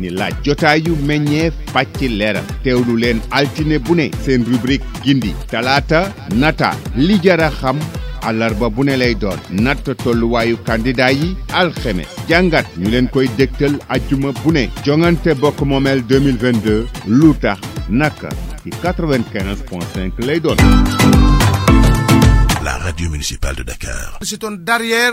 ni laaj jotaayu meññeef pàcc leeral teewlu leen altine bu ne seen rubrique gindi talaata nata li jara xam àllarba bu ne lay doon natt tolluwaayu candidat yi alxemes jàngat ñu leen koy dégtal ajjuma bu ne jongante bokk moomeel 2022 lu tax naka ci 95 point 5 lay doon la radio municipale de Dakar c'est un derrière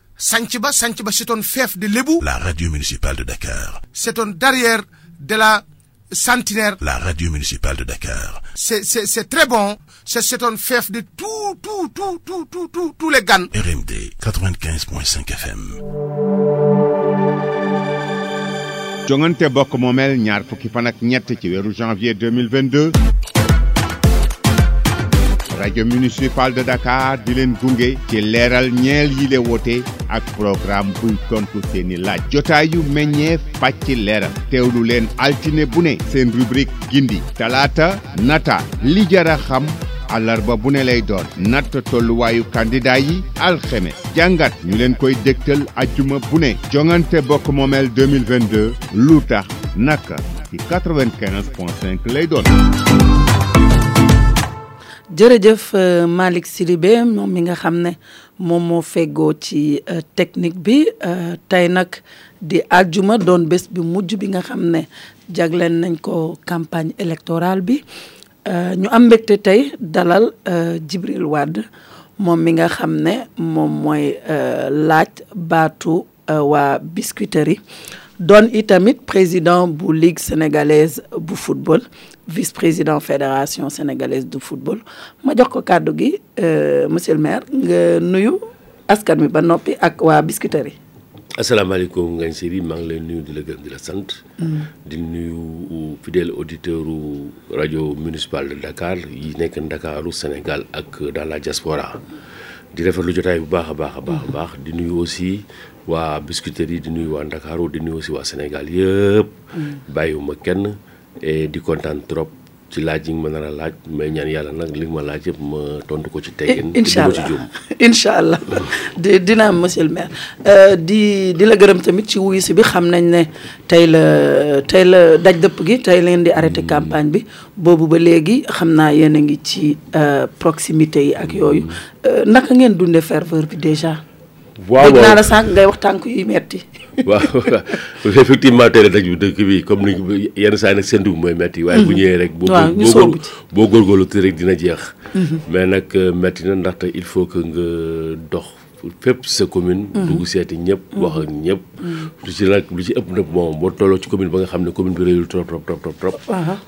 sanc ba sanc ba setoon feef de lébu la radio municipale de Dakar setoon derrière de la centenaire la radio municipale de Dakar c'est c'est c'est très bon c'est setoon feef de tout tout tout tout tout tout tous les gan RMD 95.5 FM jongante bokk moomeel ñaar fukki fan ak ñett ci weeru janvier 2022 rajo municipal de Dakar di leen gunge ci leeral ñeel yi le woote ak programme buy tontu seeni laaj jotaayu meññeef pàcc leeral teewlu leen altine bu ne seen rubrique gindi talaata nata li jara xam àllarba bu ne lay doon natt tolluwaayu candidat yi alxeme jàngat ñu leen koy dégtal ajjuma bu ne jongante bokk moomeel 2022 lu tax naka ci 95 point 5 lay doon jërëjëf euh, Malick Sidibé moom mi nga xam ne moom moo feggoo ci euh, technique bi euh, tey nag di àjjuma doon bés bi mujj bi nga xam ne jagleen nañ ko campagne électorale bi euh, ñu am mbégte tey dalal euh, Djibril Wade moom mi nga xam ne moom mooy euh, laaj baatu waa Biscuiterie doon itamit président bu ligue sénégalaise bu football vice président fédération sénégalaise du football ma jox ko kàddu gi monsieur le maire nga nuyu askan wi ba noppi ak waa Biscuiterie asalaamaaleykum Ngagne Siry maa ngi lay nuyu di la gërëm di la sant. Mm. di nuyu fidèle auditeur u rajo municipal de Dakar yi nekk Ndakaaru Sénégal ak dans la diaspora di rafetlu jotaay bu baax a baax a baax a baax di nuyu aussi waa Biscuiterie yi di nuyu waa Ndakaaru di nuyu aussi waa Sénégal yëpp. Mm. bàyyiwuma kenn di kontaan trop. ci laaj yi nga ma nar a laaj may ñaan yàlla nag li nga ma laaj yëpp ma tontu ko ci teggin. incha allah incha allah di dina am monsieur le maire euh, di di la gërëm tamit ci wuyu si bi xam nañ ne tey la tey la daj dëpp gi tey leen di arrêté campagne bi boobu ba léegi xam naa yéen a ngi ci euh, proximité yi ak yooyu euh, naka ngeen dundee ferveur bi déjà. waaw dégg naa la sànq ngay wax tànk yuy metti waaw effectivement teel a daj bu dëkk bi comme ni yenn saa yi nag seen dugub mooy metti waaye bu ñëwee rek. boo waaw ñu boo sóobu góor- ci. boo góorgóorlu te rek dina jeex. mais nag euh, metti na ndaxte il faut que nga dox fépp sa commune. dugg seeti ñëpp. wax ak ñëpp. lu ci nag lu ci ëpp nag moom boo tolloo ci commune ba nga xam ne commune bi réyul trop trop trop trop trop.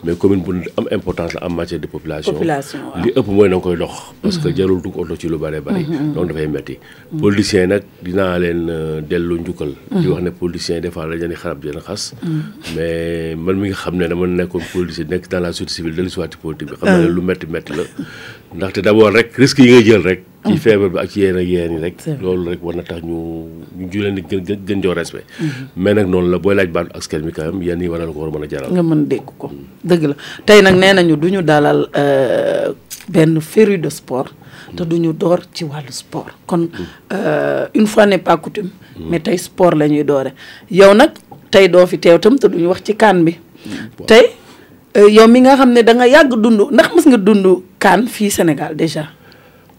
mais commune bu am importance la am matière de population. Population, waaw. li ëpp mooy na nga koy dox. parce que jarul dugg oto ci lu bare bare. Mm-hmm, mm-hmm. donc dafay metti mm-hmm. politiciens nag dinaa leen euh, dellu njukkal. di wax ne politiciens des fois dañu leen di xarab di leen xas. mais man mi nga xam ne dama nekkoon politicien nekk dans la société civile dellu si waati politique bi. xam naa ne ah. lu metti metti la ndaxte d' abord rek risque yi ngay jël rek. ci feebar bi ak ci yéen ak yéen yi rek. loolu rek war na tax ñu ñu ju leen di gën gën jox respect. mais nag noonu la booy laaj baatu askan mi quand même yenn yi war na la ko war a mën a jaral. nga mën dégg ko. Mm. dëgg la tey nag nee nañu du ñu dalal euh, benn féru de sport te du ñu door ci wàllu sport kon euh, une fois n'est pas coutume mm. mais tey sport la ñuy doore yow nag tey doo fi teew tam te du ñu wax ci kaan bi mm. tey euh, yow mi nga xam ne da nga yàgg dund ndax mës nga dund kaan fii Sénégal déjà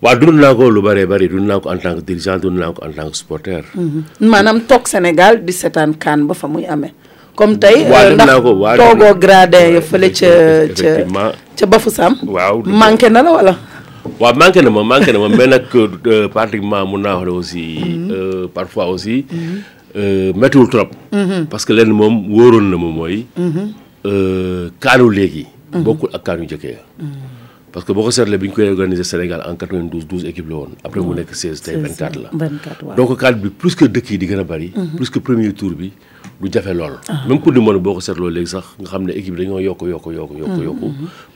waaw dund naa ko lu bëree bëri dund naa ko en tant que dirigeant dund naa ko en tant que supporter. maanaam toog Sénégal di seetaan kaan ba fa muy amee. comme tey waaw dem ndax naa ko waaw dem naa toogoo ko. gradin ya fële ca ca Effectivement. ca Bafoussam. Waaw, dëgg la. manqué na la wala. waaw manqué na ma manqué na ma mais nag euh, pratiquement mun naa wax ne aussi. euh, parfois aussi. euh, méttiwul trop. parce que lenn moom wóoroon na ma mooy. euh, kaanu léegi. bokkul ak kaanu jëkkee. parce que boo ko seetlee bi ñu koy organiser Sénégal en 92 12 équipes la woon après mu nekk 16 tey 24 la 24 waaw. donc cadre bi plus que dëkk yi di gën a bari plus que premier tour bi du jafe lool même coupe du monde boo ko seetloo léegi sax nga xam ne équipe bi dañoo yokk yokk yokk yokk yokk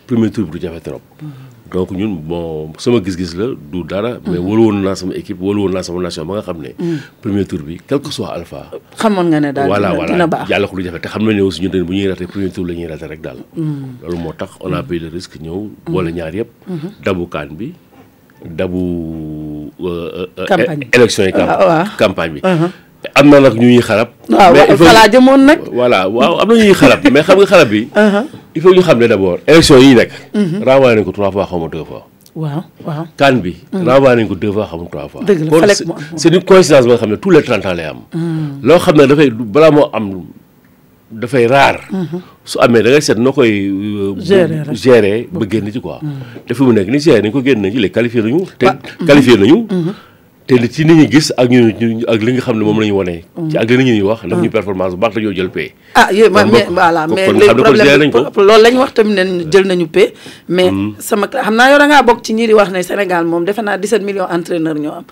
premier tour bi du jafe trop donc ñun bon sama gis-gis la du dara mais wóolu woon naa sama équipe wóolu woon naa sama nation ba nga xam ne premier tour bi quel que soit alpha. xamoon nga ne daal voilà voilà yàlla ko lu jafe te xam nañu ne aussi ñun tamit bu ñuy raté premier tour la ñuy raté rek daal. Mm. loolu moo tax on a pris le risque ñëw. Mm. boole ñaar yëpp. Mm-hmm. dabu kaan bi dabu. Euh, euh, euh, campagne bi élection yi ah, campagne bi. Uh-huh. am na nag ñu ñuy xarab. Ah, mais il faut xalaat jëmoon nag. voilà waaw am na ñu ñuy xarab mais xam nga xarab bi. Uh-huh. il faut ñu xam ne d' abord élection yi nekk. Mm-hmm. renvoyé nañ ko trois fois xaw ma deux fois. waaw waaw kan bi. Mm. renvoyé nañ ko deux fois xam trois fois. dëgg la fële moom c'est une coïncidence boo xam ne tous les trente ans lay am. Mm. loo xam ne dafay balaa moo am dafay raar. Mm-hmm. su amee da ngay seet noo koy. Euh, gérer rek gérer ba génn ci quoi. Mm. dafa mu nekk ni gérer nañ ko génn nañ ci léegi qualifié nañu. te qualifié nañu. Mm-hmm. te li ci nit ñi gis ak ñu ñu- ak li nga xam ne moom la ñu wone ci ak li nit ñi wax daf ñu performance bu baax dañoo jël pay ah yooyu ma Kon mais bokk- voilà kon mais kon léegi xam ne kon problème gérer nañ bi- ko. pro- loolu la ñu wax tamit ne jël nañu paie mais sama cla- xam naa yow da ngaa bokk ci ñi di wax ne Sénégal moom defe naa 17 millions entraîneur ñoo am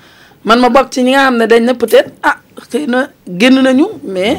man ma bokk ci ñi nga xam ne dañ ne peut-être ah xëy na génn nañu mais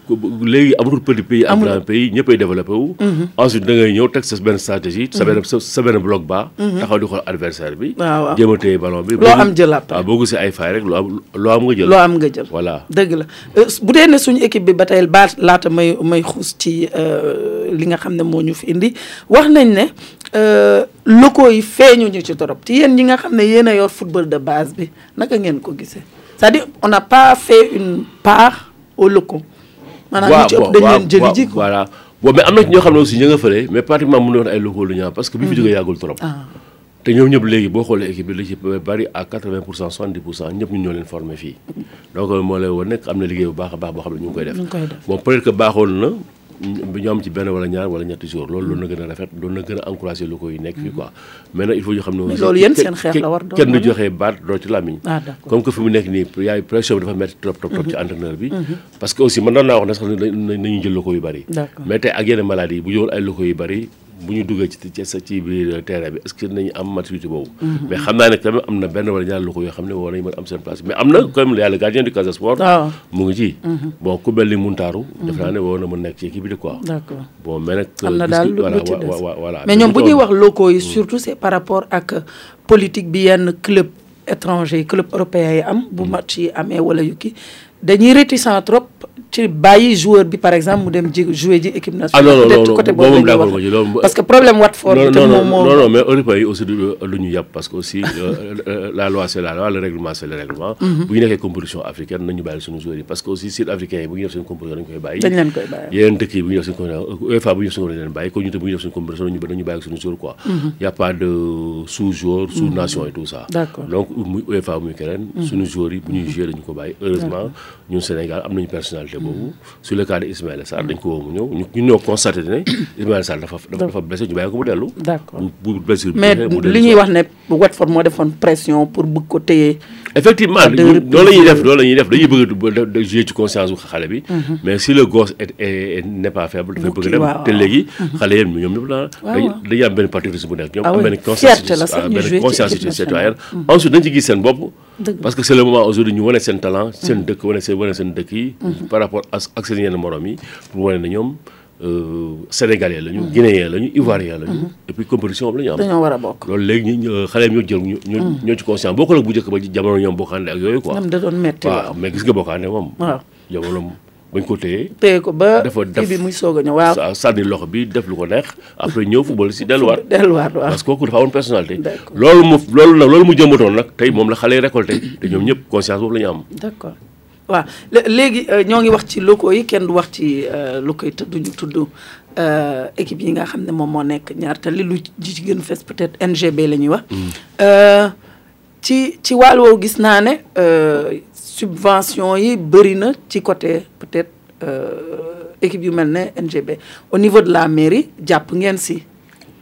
léegi amatul petit pays ak grand pays ñëppay développé wu mhm. ensuite da ngay ñëw teg sa benn stratégie sa benn mhm. sa benn bloc bas mhm. taxaw di xool adversaire bi waaw jéem a téye ballon bi loo am jël après waaw boo gisee ay faay rek loo am loo am nga jël loo am nga jël voilà dëgg la euh, bu dee ne suñu équipe bi ba tey ba laata may may xuus ci euh, li nga xam ne moo ñu fi indi wax nañ ne euh, locaux yi feeñu ñu ci torop ci yéen ñi nga xam ne yéen a yor football de base bi naka ngeen ko gisee c'est-à-dire on n'a pas fait une part au locaux. maanaam ñu ci ëpp dañ leen jëli ji voilà bon mais am na ci ñoo xam ne aussi ñu nga fële mais pratiquement mën na wax ay locaux lu ñaaw parce que bi fi mm-hmm. jógee yàggul trop. Ah. te ñoom ñëpp léegi boo xoolee équipe bi la ci bari à 80 pour cent 70 pour cent ñëpp ñu ñoo leen formé fii donc moo lay woon nekk am na liggéey bu baax a baax boo xam ne ñu ngi koy def. bon peut-être que baaxoon na. ñu am ci benn wala ñaar wala ñetti jour loolu loolu na gën a rafet loolu na gën a encouragé lu koy nekk fii quoi mm-hmm. mais nag il faut ñu xam ne loolu yéen seen xeex la war kenn du joxee baat doo ci làmmiñ ah, comme que fi mu nekk nii yaay pression bi dafa métti trop trop trop ci mm-hmm. entraîneur bi mm-hmm. parce que aussi mën naa wax ne sax nañu jël locaux yu bari mais tey ak yenn maladie yi bu jëwoon ay locaux yu bari bu ñu duggee ci ci sa ci biir euh, terrain bi est-ce que nañu am maturité boobu. Mm-hmm. mais xam naa ne quand même am na benn wala ñaar locaux yoo xam ne war nañu mën am seen place mais am na quand même yàlla gardien du Casa Sport. Ah. mu ngi ci. Mm-hmm. bon ku mel ni Muntaaru. Mm-hmm. def naa ne war na mën nekk ci équipe bi de quoi. d'accord bon mais nag. am na euh, daal lu ci des voilà mais ñoom bu ñuy wax locaux yi mm. surtout c'est par rapport ak politique bi yenn club. étranger club européen yi am bu match yi amee wala yu kii dañuy réticent trop ci bàyyi joueur bi par exemple mu dem ji jouer ji équipe nationale. ah non non peut-être côté boobu la ñuy wax parce que problème Watford. non non non non mais européen yi aussi du lu ñu yàpp parce que aussi la loi c'est la loi le règlement c'est le règlement. bu ñu nekkee compétition africaine nañu bàyyi suñu joueurs yi parce que aussi sud africain yi bu ñu def seen compétition dañu koy bàyyi. dañ leen koy bàyyi yeneen dëkk yi bu ñu def seen compétition UEFA bu ñu def seen compétition dañ leen bàyyi kon ñu tam bu ñu def seen compétition nañu bàyyi suñu joueurs quoi. Mhm. y' a pas de sous joueur sous mhm. nation et tout ça. donc muy UEFA muy keneen. Mhm. suñu joueurs yi bu ñuy joué dañu ko bàyyi. heureusement ñun Sénégal am nañu personnalité boobu. sur le cas de Ismaël Sarr dañ ko woo mu ñëw ñu ñoo constaté ne Ismaël Sarr dafa dafa blessé ñu bàyyi ko mu dellu. d' accord bu blessure mais li ñuy wax ne Watford moo defoon pression pour bëgg ko téye. effectivement loolu la ñuy def loolu la ñuy def dañuy bëgg a jouer ci conscience bu xale bi. Mhm. mais si le gosse est est n'est pas faible. dafay bëgg dem te léegi. Mhm. xale yéen ñoom ñëpp daal. waaw dañuy am benn patriotisme bu nekk ñoom. Ah am benn conscience ah, benn conscience citoyenne. Mhm. ensuite dañ ci gis seen bopp. parce que c'est le moment aujourd'hui ñu wane seen talent. seen dëkk wane seen wane seen dëkk yi. par rapport ak seen yenn morom yi pour wane na ñoom. Euh, sénégalais lañu. Mm-hmm. guinéen lañu ivoirien lañu. Mm-hmm. et puis compétition am la ñu am. dañoo war a bokk loolu léegi ñu euh, xale ñoo jël ñoo mm-hmm. ñoo ci conscient bokkul ak bu njëkk ba jamono ñoom bokkaande ak yooyu quoi. ñoom da doon metti waaw mais gis nga bokkaande moom. waaw jamono bañ ko téye. téye ko ba kii bi muy soog a ñëw waaw dafa sànni loxo bi def lu ko neex après ñëw football si delluwaat. delluwaat waaw parce que kooku dafa amoon personnalité. loolu mu loolu nag loolu mu jëmbatoon nag tey moom la xale yi récolté te ñoom ñëpp conscience boobu la ñu am. d'accord. waaw léegi euh, ñoo ngi wax ci locaux yi kenn du wax ci euh, locaux yi te duñu tudd euh, équipe yi nga xam ne moom moo nekk ñaar te li lu ji ci gën fees peut-être NGB la ñuy wax. Mm. ci ci wàll woowu gis naa ne subvention yi bëri na ci côté peut-être équipe yu mel ne NGB au niveau de la mairie jàpp ngeen si.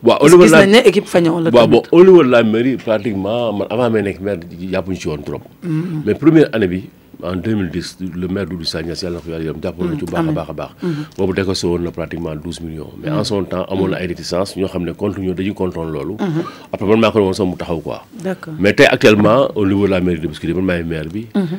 waaw au niveau de la gis nañ ne équipe fañoo la. waaw bon au niveau de la mairie pratiquement man avant may nekk maire jàppuñu ci woon trop. Mm-hmm. mais première année bi en 2010 le maire Doudou Sagna yàlla na ko yàlla yërëm jàppoon na ci bu baax a baax a baax. Mm-hmm. boobu décoché woon na pratiquement 12 millions. mais en mm-hmm. son temps amoon na ay réticences ñoo xam ne contre ñoo dañuy contoon loolu. après man maa ko woon sax mu taxaw quoi. d'accord mais tey actuellement au niveau de la mairie de Biscuiterie man maay maire bi.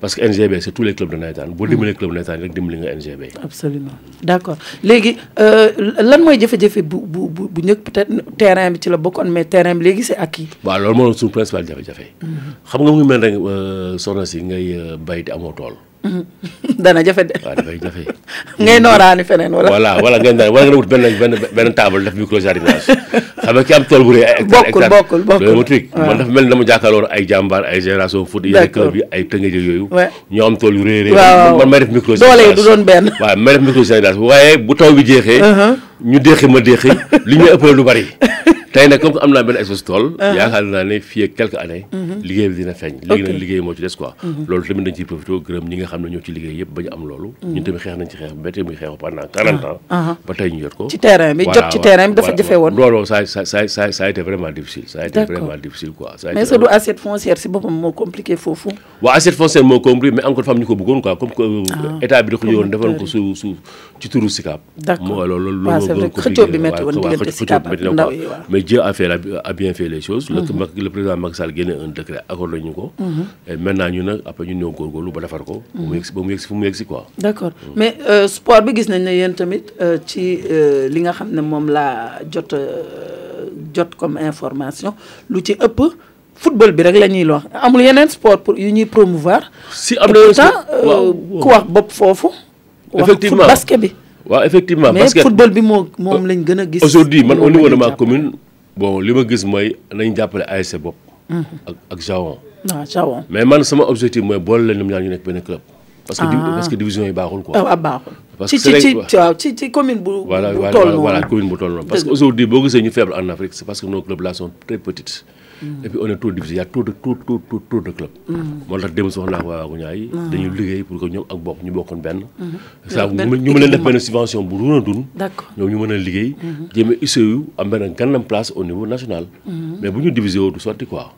parce que NGB c'est tous les clubs de nawetaan boo dimbalee club nawetaan rek dimbali nga NGB. absolument d'accord léegi euh, lan mooy jafe-jafe bu bu bu bu njëkk peut-être terrain bi ci la bokkoon mais terrain bi léegi c'est acquis. waaw loolu moo doon suñu principal jafe-jafe. Mm-hmm. xam nga mu ngi mel rek euh, soxna si ngay euh, bay di amoo tool. Mm-hmm. dana jafe de. waaw dafay jafe. ngay nooraani feneen wala. voilà wala ngeen daal wala nga wut benn benn benn table def micro jardinage xam nga ki am tool bu rëy ay hectare bokkul bokkul bokkul loolu trik man dafa mel ni dama jàkkaarloon ay jàmbaar ay génération foot yenn club bi ay tëngëj yooyu ñoo am tool yu rëy rëy man may def micro doole yi du doon benn waaw may def micro jardinage waaye bu taw bi jeexee uh-huh. ñu déexi ma déexi li ñu ëppale lu bari tey nag comme que am naa benn espace tool ah. yaakaar naa ne fii ak quelques années mhm. liggéey bi dina feeñ léegi nag liggéey moo ci des quoi mhm. loolu tamit dañ ciy profité gërëm ñi nga xam ne ñoo ci liggéey yëpp ba ñu am loolu mhm. ñun tamit xeex nañ ci xeex ba tey muy xeex pendant quarante ans ah, ah. ba tey ñu jot ko ci terrain bi jot ci terrain bi dafa jafe woon loolu ça ça ça ça a été vraiment difficile ça a été vraiment difficile quoi mais est-ce que du assiette foncière si boppam moo compliqué foofu waa assiette foncière moo compris mais encore femme ñu ko bëggoon quoi comme que euh, ah, état bi da ko ñëwoon defoon ko su su ci turu SICAP. d'accord moo loolu loolu moo gën ko xëccoo bi métti woon diggante SICAP ak ndaw yi waaw mais Dieu a fait a bien fait les choses. le mhm. le président Macky Sall génne un décret accordé ñu ko. Mhm. et maintenant ñu nag après ñu ñëw góorgóorlu ba defar ko. ba mu mhm. yegg si ba mu yegg si fu mu yegg si quoi. d'accord mm. mais euh, sport bi gis nañ ne yéen tamit euh, ci li nga xam ne moom laa jot jot comme information lu ci ëpp. football bi rek la ñuy wax amul yeneen sport pour yu ñuy promouvoir. si am na pourtant euh, ku wax bopp foofu. effectivement wax basket bi. waaw effectivement mais football bi moo moom lañ gën a gis. aujourd'hui man au niveau de ma commune. bon li ma gis mooy nañ jàppale ASC bopp. Mhm. ak ak Jawon. waaw ah, Jawon mais man sama objectif mooy boole leen ñoom ñaar ñu nekk benn club. parce que ah. parce que division yi baaxul quoi. ah, ah baaxul. parce que ci ci waaw ci ci commune bu. bu toll noonu voilà commune bu toll noonu. parce que aujourd'hui boo gisee ñu faible en Afrique c'est parce que nos clubs là sont très petites. Mm. et puis on est trop difficile y' a trop de trop trop trop trop de club. Mm. moo tax dem si wax naa ko waa Guñaay. Mm. dañuy liggéey pour que ñoom ak bokk ñu bokkoon benn. Mm-hmm. saa ñu mën ñu mën leen def benn subvention bu runa dun ñoom ñu mën a liggéey. Mm-hmm. jéem a issue yu am benn gànnam place au niveau national. Mm-hmm. mais bu ñu diviser woo du sotti quoi.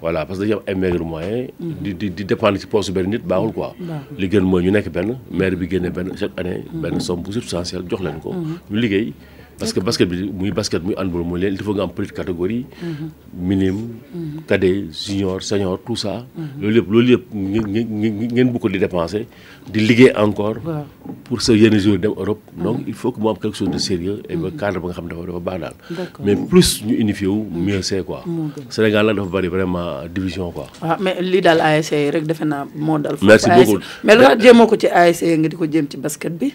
voilà parce que dañuy am ay maigre moyen. di di di dépendre ci poste benn nit baaxul quoi. li gën mooy ñu nekk benn maire bi génne benn chaque année. benn somme bu substantielle jox leen ko. ñu liggéey. parce que basket bi muy basket muy handball mooy leen il faut nga am petite catégorie. Mhm. minime. Mhm. cadet junior senior tout ça. Mhm. loolu yëpp loolu yëpp ngeen bu ko di dépenser di liggéey encore. pour sa yenn jour dem Europe. donc il faut que mu am quelque chose de sérieux et ba cadre ba nga xam dafa dafa baax daal. mais plus ñu unifié wu mieux c'est quoi. Sénégal la dafa bari vraiment division quoi. ah mais li daal ASC rek defe naa moo dal. merci beaucoup mais lu tax jéemoo ko ci ASC nga di ko jéem ci basket bi.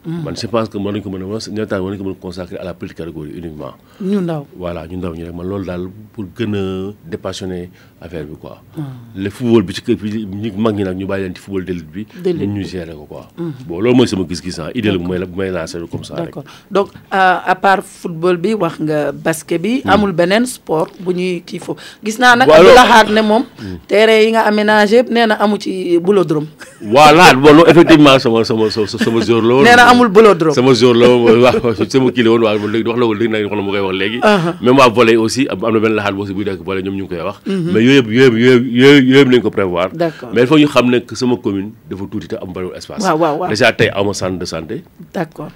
Mm. man je pense que mën nañu ko mën a wax ñoo tax war nañu ko mën a consacrer à la petite catégorie uniquement. ñu ndaw voilà ñu ndaw ñu rek man loolu daal pour gën a dépassionner affaire bi quoi. Mm. le football bi ci kër bi ñu mag ñi nag ñu bàyyi leen ci football d'élite bi. d'élite ñu gérer ko quoi. Mm. bon loolu mooy sama gis-gis ah idée la bu may la bu may lancer comme ça rek. d'accord donc euh, à part. football bi wax nga basket bi. Hmm. amul beneen sport bu ñuy kii foofu. gis naa nag Abdou Lahad ne moom. Hmm. terrain yi nga aménagé yëpp nee na amu ci boulodrome. waaw laaj bon loolu effectivement sama sama sama jour la woon. nee na amul boulodrome sama jour la woon waaw sama kii la woon waaw léegi wax la ko léegi nag wax na mu koy wax léegi. Uh-huh. même waa volet aussi am na benn Lahad boo si buy nekk volet ñoom ñu ngi koy wax. Mm-hmm. mais yooyu yëpp yooyu yëpp yooyu yëpp nañ ko prévoir. d'accord mais il faut ñu xam ne sama commune dafa tuuti te am bariwul espace. waaw waaw waaw déjà tey aw ma centre de santé. d'accord.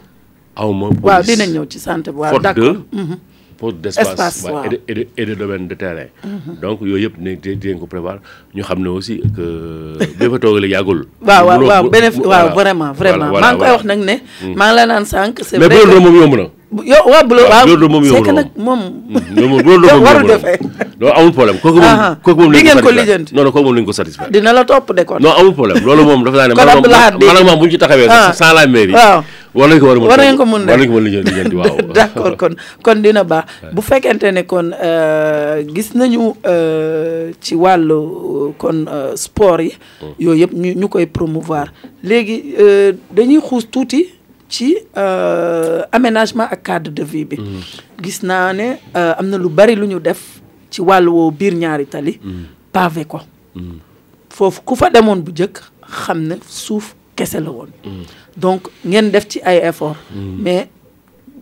aw ma police waaw dinañ ñëw ci santé bi waaw d'accord mhm. faute d'espace et de et de domaine de terrain. Mhm. donc yooyu yëpp dinañ dinañ ko prévoir ñu xam ne aussi que bi fa toog la yàggul. waaw waaw waaw bénéfice waaw vraiment vraiment maa ngi koy wax nag ne. Mhm. maa ngi la naan sànq c'est vrai mais bu loolu moom yomb na. yow waaw bu loolu waaw loolu moom yomb na c'est que nag moom. loolu moom warul defee. non amul problème kooku moom. kooku moom lañ ko lijjanti non non kooku moom lañ ko satisfaire. dina la topp de kon. non amul problème loolu moom dafa naa ne. kon Abdoulaye man ak moom bu ñu ci taxawee. sans la mairie. waaw war nañ ko war a mën war nañ ko mën war nañ ko mën lijjanti lijjanti waaw d'accord kon kon dina baax bu fekkente ne kon euh, gis nañu euh, ci wàllu euh, kon sport yi mm. yooyu yëpp ñu ñu koy promouvoir léegi dañuy xuus tuuti ci aménagement ak cadre de vie bi mm. gis naa ne am na lu bari lu ñu def ci wàllu woowu biir ñaari tali mm. pavé ko foofu ku fa demoon bu njëkk xam ne suuf kese la woon. Mm. donc ngeen def ci ay effort. Mm. mais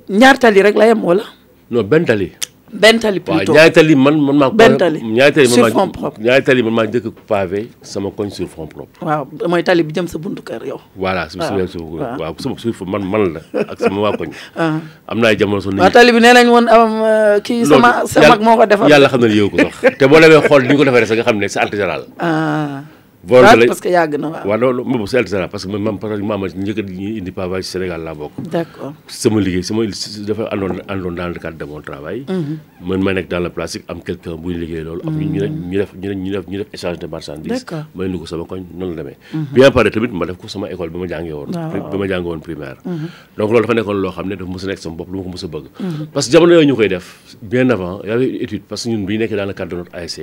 ñaar tali rek la yem wala. non benn tali. benn tali plutôt waaw ñaari tali man man maa. benn tali sur front propre ñaari tali man maa njëkk pavé sama koñ sur front propre. waaw mooy tali bi jëm sa buntu kër yow. voilà su ma su ma waaw sama suuf man man la ak sama waa koñ. Ah. am na ay jamono sonn. waaw tali bi nee nañ woon am euh, kii sama. sama mag moo ko defar yàlla xam na ne yow ko sax. te boo demee xool ni ñu ko defaree sax nga xam ne c'est artisanal. Ah. vol bi la parce que yàgg na waaw. waaw loolu moom c'est alternant parce que man man parce que maama njëkk a ñuy indi pavage Sénégal laa bokk. d'accord sama liggéey sama dafa àndoon àndoon dans le cadre de mon travail. man ma nekk dans le plastique am quelqu'un buy liggéey loolu. am ñu ne ñu def ñu ne ñu def ñu def échange de marchandises. D'accord. ma indi ko sama koñ noonu la demee. bien pare tamit ma def ko sama école bi ma jàngee woon. Waaw. bi ma jàngee woon primaire. donc loolu dafa nekkoon loo xam ne dafa mos a nekk sama bopp lu ma ko mos a bëgg. parce que jamono yooyu ñu koy def bien avant y avait une étude parce que ñun bi ñu nekkee dans le cadre de notre ASC.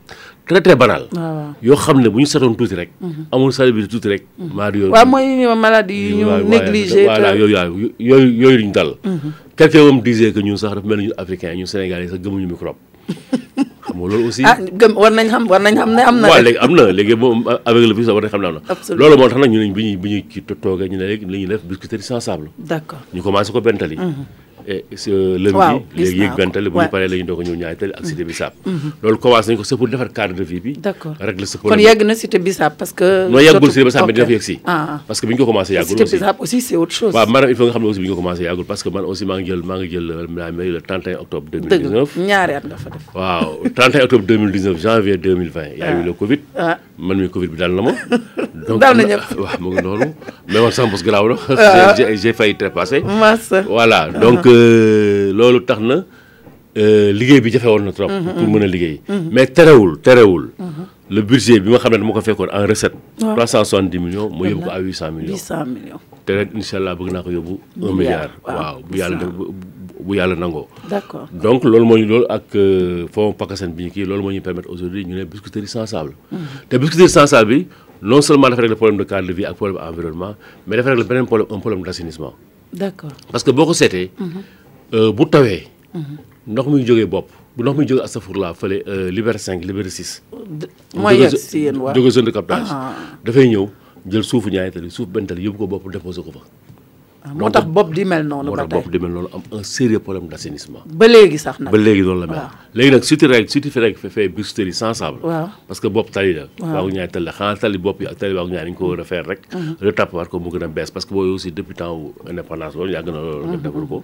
très très banal. yoo xam ne bu ñu setoon tuuti rek. Mhm. amul salubrité tuuti rek. Mhm. maa di yooyu waaw mooy maladie yu ñu négligé. voilà yooyu yooyu yooyu duñu dal. Mhm. quelqu'un moom disait que ñun sax dafa mel ni ñun africain ñun sénégalais sax gëmuñu microbe. xam nga loolu aussi. ah gëm war nañ xam war nañ xam ne am na. waaw léegi am na léegi moom avec le virus war nañ xam ne am na. loolu moo tax nag ñu ne bi ñuy bi ñuy toogee ñu ne léegi li ñuy def biscuiterie sans sable. d'accord ñu commencé ko bentali. et ce lundi waaw gis léegi naa yéeg ko. benn tali bu ñu Ouais. paree la ñu doog a ñëw ñaari tali ak cité bi saab loolu commencé nañu ko c'est pour defar cadre de vie bi d'accord régler ce kon problème yegg na cité Bissap parce que. non yàggul cité bi saab mais dina fa yegg si ah parce que bi ñu ko commencé ah yàggul cité aussi Bissap aussi c'est autre chose. waaw maanaam il faut nga xam ne aussi bi ñu ko commencé yàggul parce que man aussi maa ngi jël maa ngi jël maa ngi le 31 octobre dëgg 2019 ñaari at nga fa def. waaw 31 octobre 2019 janvier 2020 il y a eu le Covid ah man mi Covid bi dal na ma. donc dal na ñëpp waaw mu ngi noonu mais man sama bos garaaw na. Ah. j'ai j'ai failli trépasser. massa voilà donc ah. euh, loolu tax na euh, liggéey bi jafe woon na trop. Mm-hmm. pour mën a liggéey. Mm-hmm. mais terewul terewul. Mm-hmm. le budget bi ma xam ne dama ko fekkoon en recette. 370 millions mu yóbbu ko à 800 millions. 800 millions. te ren incha allah bëgg naa ko yóbbu. un milliard waaw bu yàlla bu yàlla nangoo. d'accord donc loolu moo ñu loolu ak euh, fond Pakasen bi ñu kii loolu moo ñu permettre aujourd'hui ñu ne biscuiterie sans sable. Mm-hmm. te biscuiterie sans sable bi non seulement dafa régler problème de cadre de vie ak problème environnement mais dafa régler beneen problème un problème d'assainissement. d'accord parce que boo ko seetee. Mm-hmm. Euh, bu tawee. Mhm. ndox muy jógee bopp bu ndox muy jógee astafurlaa fële euh, Liberté 5 Liberté 6. mooy yegg si yéen waaw jóge zone de captage. Ah. dafay ñëw jël suufu ñaari tali suuf benn tali yóbbu ko bopp déposé ko fa. Ah, moo tax bopp di mel noonu ba tey moo tax bopp di mel noonu am un sérieux problème d' assainissement. ba léegi sax nag ba léegi noonu la mel. léegi nag surtout rek surtout fi rek fee bistouri yi sensible. waaw parce que bopp tali la. waaw waaw ñaari tali la xanaa tali bopp yi ak tali waaw ñaari ñu ko war a faire rek. Mhm. retapé war ko mu gën a bees parce que booy aussi depuis temps indépendance loolu yàgg na loolu nga mhm. defar ko.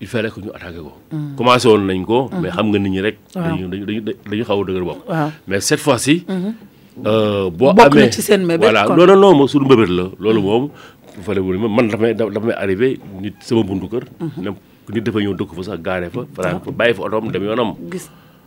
il fallait que ñu attaqué ko. Mm. commencé woon nañ ko. Mm. mais xam nga nit ñi rek. dañu dañu dañu xaw a dëgër bopp. mais cette fois ci. Mm-hmm. Euh, boo amee bokk na ci seen mébét voilà non non non moom suñu mébét la loolu mm. moom. fële bu man dafa may dafa may arrivé nit sama buntu kër. Mm-hmm. nit dafa ñëw dëkk fa sax gaare fa. fanaan fa bàyyi fa otoom dem yoonam.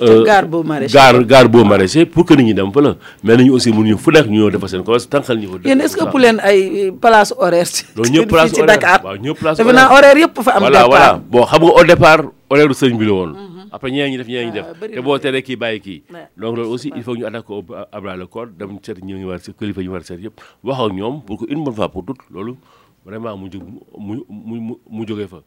Euh, gaar boo maraîcher gaar gaar boo maraîcher pour que nit ñi dem fa la mais nañu aussi mënuñu fu nekk ñu ñëw defal seen commerce tànqal ñu ko. yéen est-ce que ëpp leen ay euh, place horaire. ci ñëpp place horaire Dakar waaw ñëpp place horaire defe naa horaire yëpp fa am. départ voilà voilà bon xam nga au départ horaire du sëñ bi la woon. Mhm. après ñeneen ñi def ñeneen ñi def ah, te boo teree kii bàyyi kii. donc loolu aussi il faut ñu attaqué au à bras le corps dem seet ñi ñu war a seet kilifa ñu war a seet yëpp wax ak ñoom pour que une bonne fois pour toutes loolu vraiment mu jóg mu mu mu jógee fa.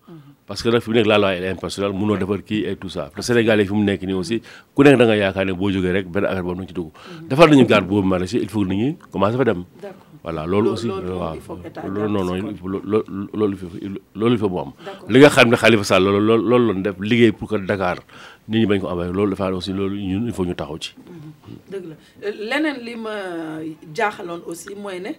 parce que nag fi mu nekk la loi elle est impersonnelle munoo defar kii et tout ça te Sénégalais fi mu nekk nii aussi ku nekk da nga yaakaar ne boo jógee rek benn affaire boobu nañ ci dugg. defar nañu garde boobu maraîcher il faut que nit ñi commencé fa dem. voilà loolu aussi waaw loolu non non loolu loolu fa mu am li nga xam ne Khalifa Sall loolu loolu loon def liggéey pour que Dakar nit ñi bañ ko amee loolu dafa aussi loolu ñun il faut ñu taxaw ci mm-hmm. dëgg la leneen li ma jaaxaloon aussi mooy ne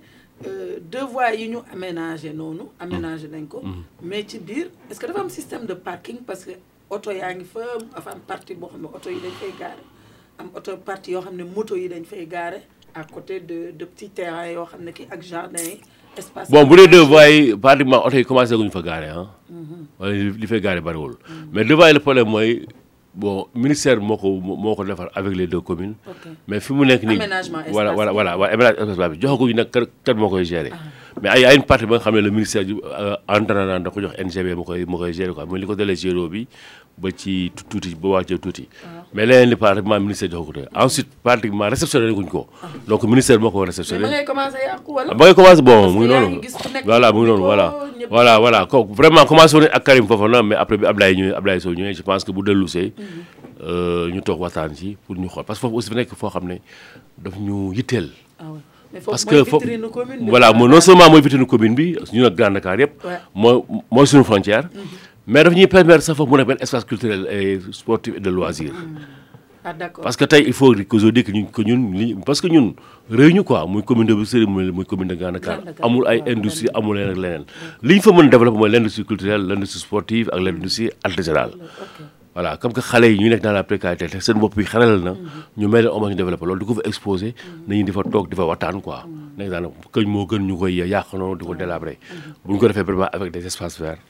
Euh, deux voies yi ñu aménagé noonu. aménagé nañ ko. Mm-hmm. mais ci biir est-ce que dafa am système de parking parce que oto yaa ngi fa dafa am partie boo xam ne oto yi dañ fay gaare am oto partie yoo xam ne moto yi dañ fay gaare à côté de de petits terrains yoo xam ne kii ak jardin yi. espace bon bu dee deux voies yi pratiquement oto yi commencé guñu fa gaare ah. Mm-hmm. wala li fay gaare bariwul. Mm-hmm. mais deux voies yi le problème mooy. bon ministère moo ko moo ko defar avec les deux communes. mais fi mu nekk nii voilà voilà voilà waa aménagement espace bi joxaguñu nag kan kan moo koy gérer. Ah. mais ay ay une partie ba nga xam ne le ministère euh, entrant da ko jox NGB mu koy mu koy gérer quoi mooy li ko dalee géro bi ba ci tuuti ba wàccee tuuti. Ah. mais leneen li par exemple ministère joxagu ko ensuite. pratiquement réceptionné guñ ko. donc ministère moo ko réceptionné. mais ma ngay commencé yàqu wala. ma ngay commencé bon mu ngi noonu. voilà mu ngi noonu voilà. voilà voilà ko vraiment commencé woon ak Karim Fofana mais après bi Ablaye ñëwee Ablaye Sow ñëwee je pense que bu dellusee. Mhm. Euh, ñu toog waxtaan ci pour ñu xool parce que foofu aussi fi nekk foo xam ne daf ñu yitteel. Ah parce que foofu voilà mooy non seulement mooy vitrine commune bi ñu nag Grand Dakar yëpp. mooy mooy suñu frontière. Mhm. mais daf ñuy permettre sax foofu mu nekk benn espace culturel et sportif et de loisir. Mhm. ah d'accord parce que tey il faut que je dise que ñun que ñun li parce que ñun réew ñu quoi muy commune de Bissiré muy muy commune de Grand Dakar amul ay industrie amul leneen ak leneen li ñu fa mën a développer mooy l'industrie culturelle l'industrie sportive ak l'industrie artisanale voilà comme que xale yi ñu nekk dans la précarité te seen bopp bi xaralal na ñu may leen hommage ñu développé loolu di ko fa exposé nañu di fa toog di fa waxtaan quoi nekk daana këñ moo gën ñu koy yàq noonu di ko délabré bu ñu ko defee vraiment avec des espaces verts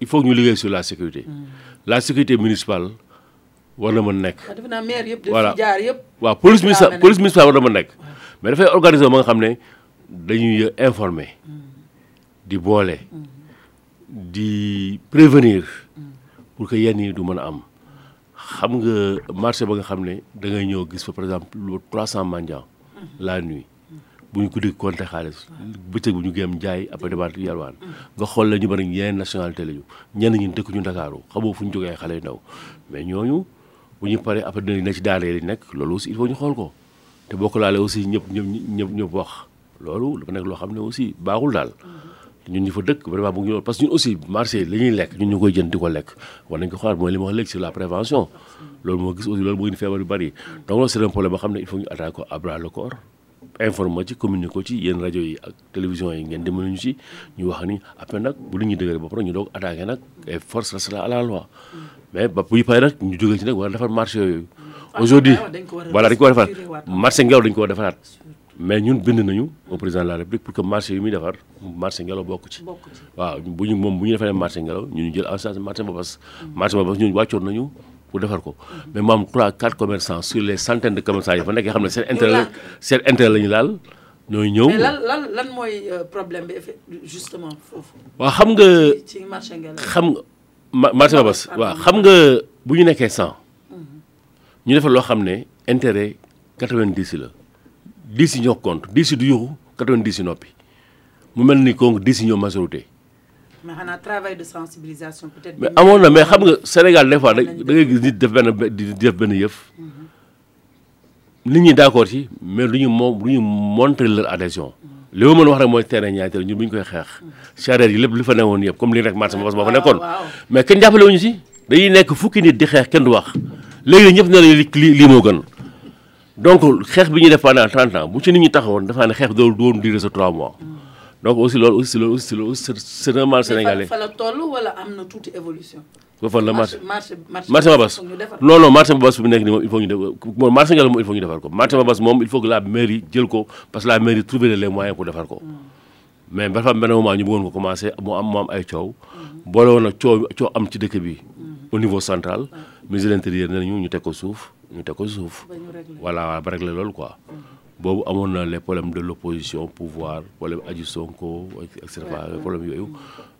il faut ñu liggéey sur la sécurité. Hmm. la sécurité municipale war na mën nekk. Ah, voilà waaw police municipale police municipale war na mën nekk. mais dafay organiser ba nga xam ne dañuy informer. Hmm. di boole. Hmm. di prévenir. pour que yenn yi du mën a am. xam nga marché ba nga xam ne da ngay ñëw gis fa par exemple lu 300 mendiants la nuit. bu ñu ko dégg compté xaalis bëccëg bu ñu gëm jaay après demaat yalwaan nga xool la ñu bari yeneen nationalité la ñu ñenn ñi dëkk ñu Ndakaaru xamoo fu ñu jógee xale yu ndaw mais ñooñu bu ñu paree après dinañ ne ci daara yi nekk loolu aussi il faut ñu xool ko te boo ko laalee aussi ñëpp ñëpp ñëpp ñëpp wax loolu dafa nekk loo xam ne aussi baaxul daal ñun ñu fa dëkk vraiment bu ngi loolu parce que ñun aussi marché li ñuy lekk ñun ñu koy jënd di ko lekk war nañ ko xaar mooy li ma wax léegi sur la prévention loolu moo gis aussi loolu moo indi feebar yu bari donc loolu c'est un problème boo xam ne il faut ñu attaquer ko à bras le corps informer ci communiquer ko ci yéen rajo yi ak télévision yi ngeen dimbali ñu ci ñu wax ni après nag bu lu ñuy dëgër bopp nag ñu doog attaquer nag et force restera à la loi mais ba bu ñu paree nag ñu jógee ci nag war a defar marché yooyu aujourd'hui voilà dañ ko war a defar marché ngelaw dañ ko war a defaraat mais ñun bind nañu au président de la république pour que marché yi muy defar marché ngelaw bokk ci. waaw bu ñu moom bu ñu defaree marché ngelaw ñu jël en charge marché Mbabass. Mm. marché Mbabass ñun wàccoon nañu pour defar ko. Mm. mais maam trois quatre commerçants sur les centaines de commerçants yi fa nekk xam ne seen intérêt la seen intérêt la ñu laal. ñooy ñëw mais lan lan lan mooy euh, problème bi justement foofu. waaw xam nga ci marché ngelaw xam nga marché Mbabass waaw xam nga bu ñu nekkee 100. Mm-hmm. ñu defal loo xam ne intérêt quatre-vingt-dix la dix yi ñoo compte dix yi du yuxu quatre-vingt-dix yi noppi mu mel ni kon dix yi ñoo majorité. mais xanaa travail de sensibilisation peut-être. mais amoon na mais xam nga Sénégal des fois da ngay gis nit def benn di def benn yëf. Mhm. nit ñi d'accord ci mais lu ñu moom lu ñu montrer leur adhésion li ma mën wax rek mooy terrain ñaari teel ñun bu ñu koy xeex charrette yi lépp li fa newoon yëpp comme li rek marché moo fa nekkoon mais kenn jàppale wuñu si dañuy nekk fukki nit di xeex kenn du wax léegi ñëpp ne li li lii moo gën donc xeex bi ñuy def pendant 30 ans bu ci nit ñi taxawoon dafa ne xeex doolu doon durer sa 3 mois donc aussi loolu aussi loolu aussi loolu c'est un mal sénégalais fa la toll wala am na tuuti évolution foofu la marché marché marché Mabas non non marché Mabas fi mu nekk nii moom il faut ñu def moom marché Ngelaw moom il faut ñu defar ko marché Mabas moom il faut que la mairie jël ko parce que la mairie trouver les moyens pour defar ko mm. mais ba fa benn moment ñu bëggoon ko commencé mu am mu am ay coow mm. boole woon nag coow coow am ci dëkk bi mm. au niveau central ministre de l'intérieur nee nañu ñu teg ko suuf ñu teg ko suuf voilà ba réglé loolu quoi boobu amoon na les problèmes de l'opposition pouvoir problème Adji Sonko et cetera problème yooyu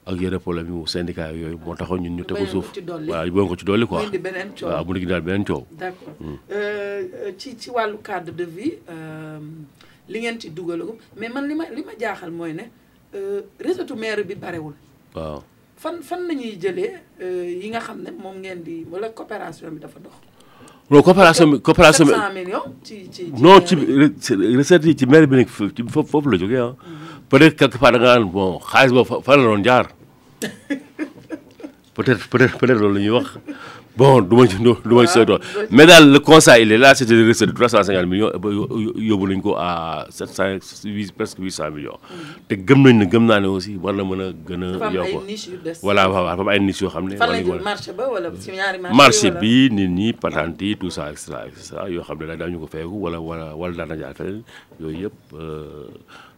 ak yore problème yu syndicat yooyu moo taxoon ñun ñu tegu suuf waaw boo ko ci dolli quoi waaw mu ngi daal beneen coow d'accord hmm. euh, euh, ci ci wàllu cadre de vie euh, li ngeen ci dugalagum mais man li ma li ma jaaxal mooy ne réseau maire bi barewul waaw fan fan nañuy jëlee yi nga xam ne moom ngeen di wala coopération bi dafa dox non coopération bi coopération bi 700 millions ci ci ci non ci re- recette yi ci maire bi nekk foofu ci foofu foofu la jógee ah. peut-être quelque part da nga naan bon xaalis boobu fa fa la doon jaar peut-être peut-être peut-être loolu la ñuy wax bon du ma ci du ma ci sooytoo mais daal le constat il est là c'était des recettes de 350 millions ba yó- yó- yóbbu nañu ko à 700 huit presque 800 millions. te gëm nañ ne gëm naa ne aussi war na mën a gën a yokk voilà waaw dafa am ay niche yoo xam ne marché bi nit ñi patente yi tout ça et cetera et cetera yoo xam ne la daañu ko feeku wala wala wala daana jaar feneen yooyu yëpp euh,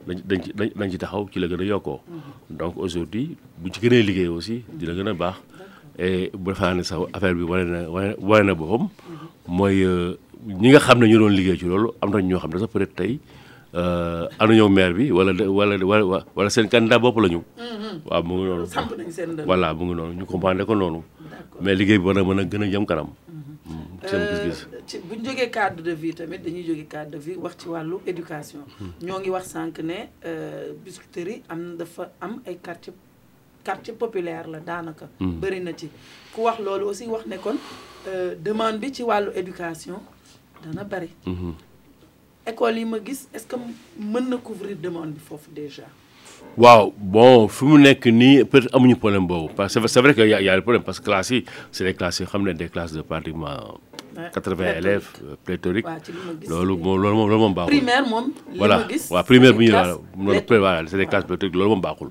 dañ dañ ci dañ ci taxaw ci la gën a yokkoo mm-hmm. donc aujourd'hui bu ci gënee liggéey aussi dina gën a baax et bu defaa ne sax affaire bi wane na wane na boppam mm-hmm. mooy euh, ñi nga xam ne ñu doon liggéey ci loolu am nañ ñoo xam ne sax peut-être tey Euh, anu ñëw maire bi wala wala wala wala seen candidat bopp la ñu. Mm-hmm. waaw mu ngi noonu. samp nañ seen dënn voilà mu ngi noonu ñu comprendre ko noonu. mais liggéey bi war na mën a gën a jëm kanam. Mm-hmm. Mm, seen gis-gis. Euh, ci bu ñu jógee cadre de vie tamit dañuy jógee cadre de vie wax ci wàllu éducation. Mm. ñoo ngi wax sànq ne euh, Biscuiterie am na dafa am ay quartier quartier populaire la daanaka. Mm. bëri na ci ku wax loolu aussi wax ne kon demande bi ci wàllu éducation dana bëri. Mm-hmm. école yi ma gis est-ce que mën na couvrir demande bi foofu déjà. waaw bon fi mu nekk nii peut-être amuñu problème boobu parce que c'est vrai que y a y a le problème parce que classes yi c'est des classes yoo xam ne des classes de pratiquement. Ouais, 80 pléthorique. élèves euh, pléthoriques. waaw ci li ma gis loolu moom loolu moom loolu moom baaxul. primaire moom. li voilà ma gis waaw primaire bu ñu la classe loolu lettre. pré- voilà c'est des classes pléthoriques loolu moom baaxul.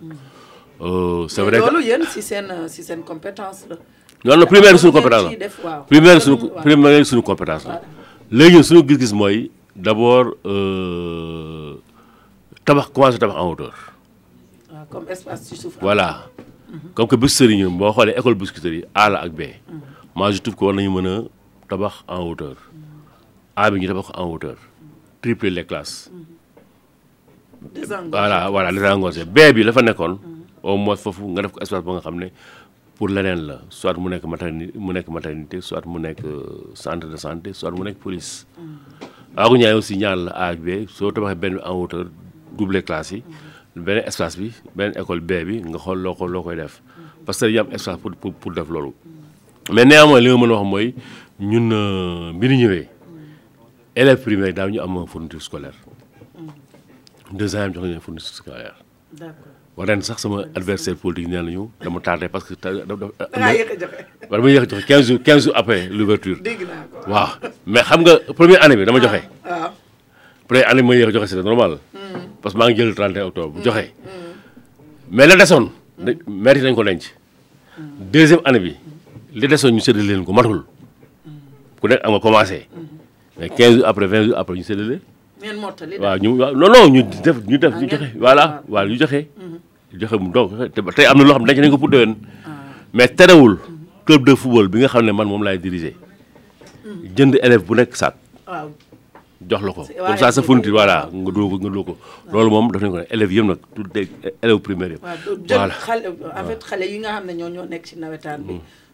Euh, c'est vrai que loolu yéen si seen si seen compétence la. loolu nag primaire suñu compétence la primaire suñu primaire suñu compétence la léegi suñu gis-gis mooy d' abord euh, tabax commencé tabax en hauteur. Ah, comme espace ci suuf voilà mhm. comme que biscuiterie ñun boo xoolee école biscuiterie A la ak B. Mhm. moi je trouve que war nañu mën a tabax en hauteur. Mhm. A bi ñu tabax en hauteur. tripler les classes. voilà voilà désengorger B bi la fa nekkoon. au moins foofu nga def ko espace ba nga xam ne. pour leneen la soit mu nekk maternité mu nekk maternité soit mu nekk euh, centre de santé soit mu nekk police. Aagu Ñaay aussi ñaar la A ak B soo tabaxee benn en hauteur double classe yi. benn espace bi benn école B bi nga xool loo ko loo koy def. parce que dañuy am espace pour pour pour def loolu. mais néanmoins li ma mën a wax mooy ñun euh, bi ñu ñëwee. élèves primaires daaw ñu am fourniture scolaire. deuxième jox nañu fourniture scolaire. d'accord ren sax sama adversaire politique nee nañu dama tardé parce que. dangaa yéex a joxe. dama yéex a joxe 15 jours 15 jours après l'ouverture. dégg naa ko waaw mais xam nga première année bi dama joxe. waaw ah, ah. première année bi ma yéex a joxe c'est normal. Hmm. parce que maa ngi jël 31 octobre hmm. joxe. Hmm. mais la desoon. maire yi dañ ko denc. deuxième année bi li desoon ñu séddale leen ko matul. ku nekk am nga commencé. mais 15 jours après 20 jours après ñu séddale. ngeen mottali waaw ñu waaw non non ñu def ñu def ñu ah, joxe voilà ah. waaw ñu joxe. Mhm. joxe mu doog te tey am na loo xam ne dañ nañ ko pour déwén. Ah. mais terewul mhm. club de football bi nga xam ne man moom laay diriger. Mhm. jënd élève bu nekk saak. waaw jox la ko comme ça sa fourniture voilà nga doo ko nga doo ko loolu moom daf nañ ko ne élèves yëpp nag tout des élèves primaires yëpp. voilà xale en fait xale yi nga xam ne ñoo ñoo nekk ci nawetaan bi.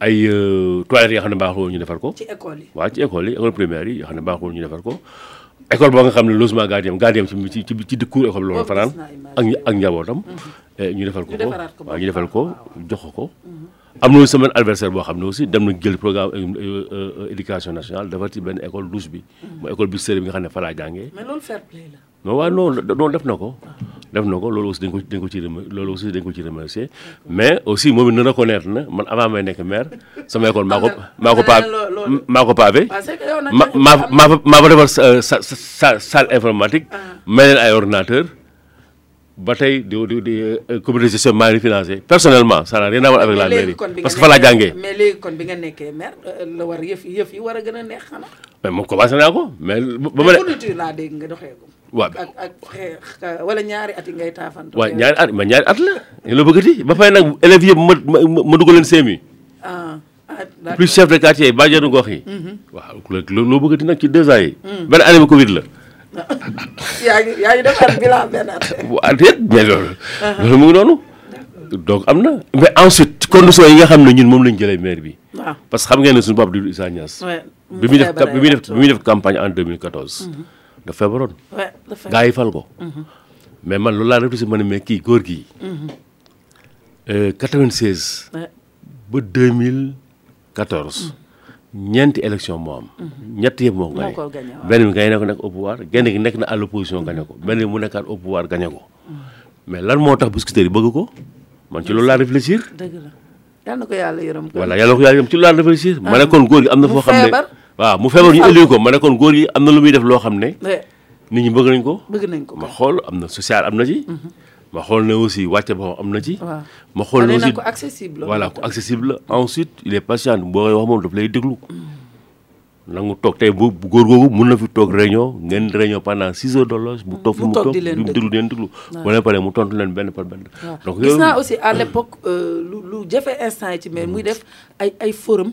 ay euh, toilettes yoo xam ne baaxul ñu defar ko. ci école yi waaw ci école yi école primaire yi yoo xam ne baaxul ñu defar ko. école boo nga xam ne logement gardien gardien ci ci ci ci dëkku école loolu fanaan ak ak njabootam. Mm-hmm. Eh, ñu defal ko ko waaw ñu defal ko jox ko. Mm-hmm. am na semaine adversaire boo xam ne aussi dem na jël programme euh, euh, éducation nationale defar ci benn école douce bi. Mm-hmm. mooy école bi sëriñ bi nga xam ne fa laa jàngee. mais loolu fair play la. non waaw non non def na ko def na ko loolu aussi dañ ko dañ ko ci loolu aussi dañ ko ci remercier mais aussi moom it na reconnaître na man avant may nekk maire sama école maa ko maa ko pa maa ko pavé ma maa maa maa fa defar sa sa salle informatique ah. may leen ay ordinateur ba tey di di di euh, comité de gestion maa ngi financé personnellement ça n'a rien à voir avec la mairie parce que fa laa jàngee. mais léegi kon bi nga nekkee maire euh, la war yëf yëf yi war a gën a neex xanaa. mais moom commencé naa ko mais. ba ma ne fourniture laa dégg nga doxee ko. waaw ak ak euh, wala ñaari at yi ngay taafante. waaw ñaari at ma ñaari at la. la bëggati ba fay nag élèves yëpp ma ma ma dugal leen CMU. Ah. ah d'accord. plus chef de quartier yi bàjjenu gox yi. waaw léegi loo loo bëggati nag ci deux ans yi. benn année bi Covid la. yaa ngi yaa ngi defar bilan benn at. waa déet mais loolu. loolu mu ngi noonu. donc am na mais ensuite ci condition yi nga xam ne ñun moom lañ jëlee maire bi. waaw parce que xam ngeen ne suñu bopp di Issa Niass. ouais. bi muy def bi muy def bi muy def campagne en 2014. da feebaroon. ouais dafa gaa yi fal ko. mais man loolu laa réfléchi ma ne mais kii góor gi. 96. ouais. ba 2014. ñeenti élection moo am. Mhm. ñett yëpp moo ko gagné benn bi gagné na ko nekk au pouvoir genn gi nekk na à l'opposition gagné ko benn bi mu nekkaat au pouvoir gagné ko. Mhm. mais lan moo tax Biscuiterie yi bëgg ko man ci loolu laa réfléchir. dëgg la yal na ko yàlla yërëm. voilà yal na ko yàlla yërëm ci loolu laa réfléchir. ma ne ah. kon góor gi am na foo xam ne waaw mu feebar ñu élu ko ma ne kon góor gi am na lu muy def loo xam ne. nit ñi bëgg nañ ko. bëgg nañ ko ma xool am na social am na ci. Mhm. ma xool ne aussi wàcce ba am na ci. ma xool ne aussi ko accessible voilà ko accessible ensuite il est patient boo koy wax moom daf lay déglu. Mhm. nangu toog tey bu góor googu mun na fi toog réunion ngeen réunion pendant six heures de loge bu toog fi mu toog di leen déglu di leen déglu bu leen paree mu tontu leen benn par benn donc gis naa aussi à l'époque euh, lu lu jafe instant yi ci mais muy mhm. def ay ay forum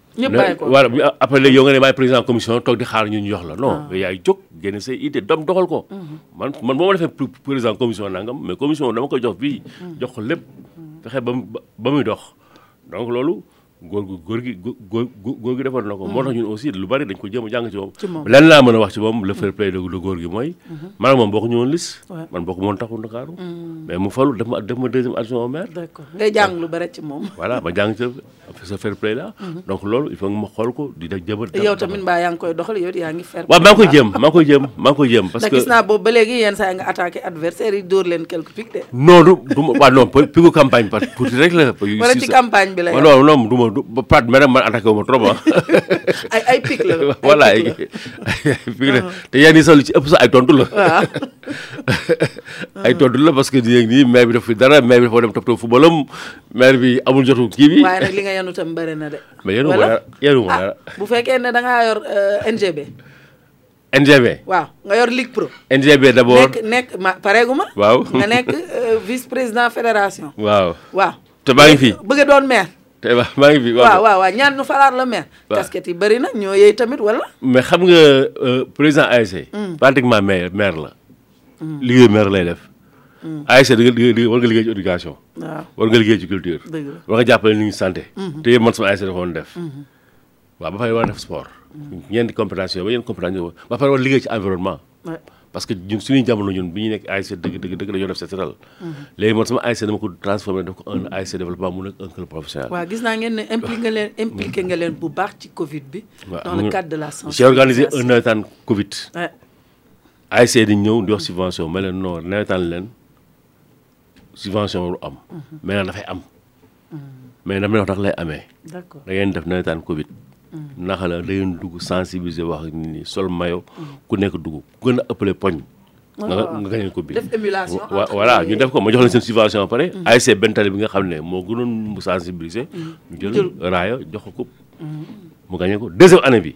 ñëpp bàyyi ko voilà après léegi yow nga ne maay président commission toog di xaar ñun ñu jox la non ah. yaay jóg génne say idée doom doxal ko mhm. man man boo ma defee président commission nangam mais commission dama ko jox bii mhm. jox ko lépp mhm. fexe ba ba muy dox donc loolu góor gu góor gi góor góor gi defoon na ko moo tax ñun aussi lu bari dañ ko jéem a jàng ci moom lan laa mën a wax ci moom le fair play de góor gi mooy maanaam moom bokk ñu woon liste man bokk moon taxu Ndakaaru mais mu falu def ma def ma deuxième adjoint au maire d'accord ngay jàng lu bari ci moom voilà ma jàng ci sa fair play la mhm. donc loolu il faut nga ma xool ko di def jëbër yow tamit mbaa yaa ngi koy doxal yow yaa ngi fair play waaw maa ngi koy jéem maa ngi koy jéem maa ngi koy jéem parce que gis naa boobu ba léegi yenn saa nga attaqué adversaire yi dóor leen quelque pic de non du du ma waaw non pigu campagne parce que tuuti rek la wala ci campagne bi la non non du ma du pat mais nag man attaqué wu ma trop ah ay ay pic la voilà ay pic la ah. te yaa ni sax ci ëpp sax ay tontu la waaw ay tontu la parce que nii nii maire bi daf fi dara maire bi dafa dem toppatoo footballam maire bi amul jotu kii bi. waaye nag li nga yanu tam bëri na de. mais yanu ma dara yanu ma dara. Ah, bu fekkee ne da ngaa yor euh, NGB. NGB. waaw nga yor Ligue Pro. NGB d' abord nekk nekk ma pareegu ma. waaw nga nekk euh, vice président fédération. waaw waaw. te maa ngi fi bëgg a doon maire. te maa ngi fi waaw waaw waaw ñaan ñu falaat la maire. waaw casquette yi bëri na ñoo yey tamit wala. mais xam nga euh, président ASC. Hmm. pratiquement maire maire la. Mm. liggéey maire lay def. Mm. ASC da nga liggéey war nga liggéey ci éducation. waaw war nga liggéey ci culture. war nga jàppale nit ñi santé. Mm-hmm. te yéen man sama ASC dafa woon def. Mm-hmm. waaw ba pare war a def sport. Mm-hmm. ñeenti compétence yooyu ba ñeenti compétence yooyu ba pare war liggéey ci environnement. parce que ñun suñuy jamono ñun bi ñu nekk ASC dëgg dëgg dëgg dañoo def set setal mhm. léegi man sama ASC dama ko transformé def ko un mhm. ASC développement mu nekk un club professionnel waaw gis naa ngeen ne impliqué nga leen impliqué nga leen bu baax ci Covid bi dans le cadre de la sensibilisation j'ai organisé un nawetaan Covid ASC di ñëw di wax subvention ma leen non nawetaan leen subvention lu am. Mhm. mais nag dafay am. Mhm. mais dama wax nag lay amee. d'accord da ngeen def nawetaan Covid. Mhm. naka la da ngeen dugg sensibiliser wax ak nit ñi sol mayo ku nekk dugg ku gën a ëppale poñ. nga nga gañe ko bi def émulation voilà ñu def ko ma jox leen seen subvention ba pare. ASC benn tali bi nga xam ne moo gënoon mu sensibiliser. ñu jël raaya jox ko coupe. mu gañe ko deuxième année bi.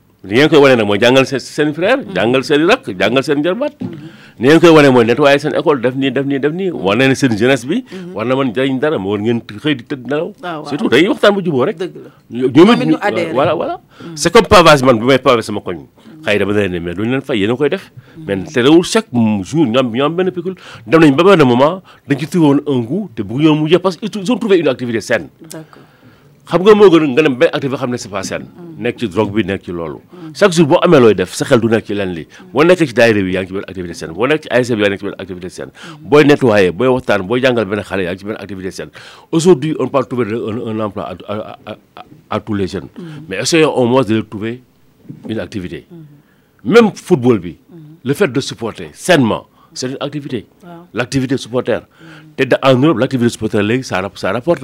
li ngeen koy wane nag mooy jàngal seen seen frère mm-hmm. jàngal seen rakk jàngal seen jarbaat mm-hmm. ni ngeen koy wane mooy nettoyer seen école def nii def nii def nii war na ne seen jeunesse bi mm-hmm. war na mën jëriñ dara moo war ngeen xëy di tëdd nelaw ah, surtout dañuy waxtaan ba juboo rek ñoom it voilà voilà c'est comme pavage man bu may pavé sama koñ xëy dama ne mais duñu leen fay yéen a koy def mais terewul chaque jour ñu am ñu am benn pécule dem nañ ba benn moment dañ ci trouvé woon un goût te bëgg ñoo mujjee parce que ils ont trouvé une activité saine d'accord xam nga moo gën nga dem benn activité xam ne c'est pas saine mm. nekk ci drogue bi nekk ci loolu mm. chaque jour boo amee looy def sa xel du nekk ci lenn li mm. boo nekkee ci daayira bi yaa ngi ci benn activité saine boo nekk ci ASC bi yaa ngi ci benn activité saine booy nettoyer booy waxtaan booy jàngal benn xale yaa ngi ci benn activité saine aujourd'hui on parle trouver un emploi à tous les jeunes mais essayons au moins de trouver une activité même football bi le fait de supporter sainement c'est une activité l'activité supporter te en Europe l'activité supporter léegi ça ça rapporte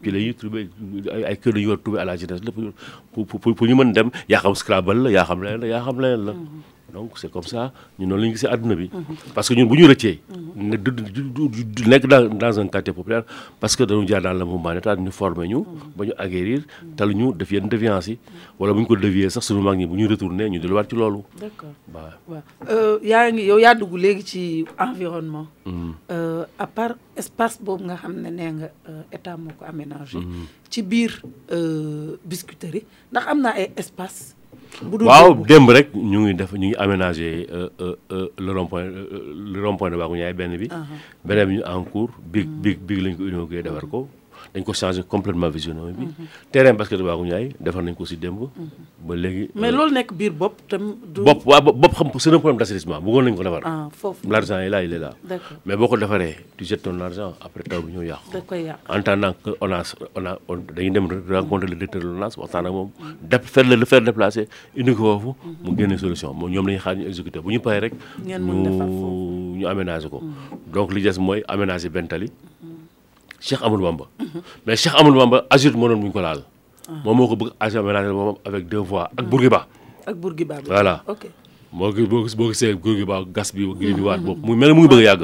puis la ñuy trouvé ay kër la ñu war a trouvé à la jeunesse lépp pour pour pour ñu mën dem yaa xam Scrabble la yaa xam leneen la yaa xam leneen la. Mm-hmm. donc c' est comme ça ñun noonu la ñu gisee àdduna bi. Mm-hmm. parce que ñun bu ñu rëccee. Mm-hmm. nga du du nekk dans dans un quartier populaire parce que dañu jaar dans le mouvement d'état ñu formé ñu. ba ñu aguerrir tal ñu def yenn déviance yi. wala bu ñu ko dévier sax suñu mag ñi bu ñu retourné ñu delluwaat ci loolu. d' accord waaw. Euh, yaa ngi yow yaa dugg léegi ci environnement. Mm-hmm. Euh, à part espace boobu nga xam ne nee nga euh, état moo ko aménagé. Mm-hmm. ci biir biscuiterie ndax am naa ay espace bu dul waaw démb rek ñu ngi def ñu ngi aménagé le rond point le rond point de Bakou Ndiaye benn bi. Uh-huh. beneen bi ñu en cours. big mm-hmm. big big lañ ko inauguré defar ko. dañ ko changé complètement visionnement bi. Mhm. terrain basket waa ko ñaay defar nañ ko si démb. Mhm. ba léegi. mais euh, loolu nekk biir bopp tam. du bopp waa bopp xam c'est un problème d'assainissement bëggoon nañ ko defar. ah foofu l'argent est là il est là. d'accord mais boo ko defaree tu jettes ton argent après taw bi ñëw yàqu. da koy yàqu en tant que on a on a on dañuy dem rencontrer le directeur de l'ONAS waxtaan ak moom. Mhm. def faire le faire déplacer indi ko foofu. mu génne solution moom ñoom la ñuy xaar ñu exécuter bu ñu paree rek. ñu ñu aménager ko. donc li des mooy aménager benn tali. Cheikh Amadou Bamba. Mhm. mais Cheikh Amadou Bamba azur moo doon bu ñu ko laal. Ah. moom moo ko bëgg azur aménagé moom avec deux voies ak ah. Bourguiba. ak Bourguiba voilà. ok moo ko boo boo gisee Bourguiba gas bi. gën di waat boobu mu mel mu ngi bëgg a yàgg.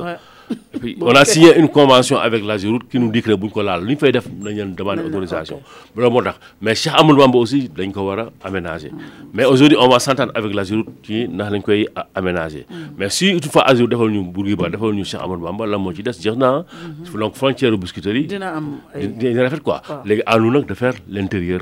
et puis on a signé une convention avec l'AGEROUTE qui nous dit que bu ñu ko laal lu ñu fay def nañ leen demander autorisation. loolu moo tax mais Cheikh Amadou Bamba aussi dañ ko war a aménager mais aujourd'hui on va s'entendre avec l'Ageroute ci ndax lañ koy a- aménager mais si toutefois Ageroute defal ñu Bourguiba defal ñu Cheikh Amadou Bamba lan moo ci des jeex na donc frontière Biscuiterie yi dina am ay di- dina rafet quoi léegi à nous nag de faire l'intérieur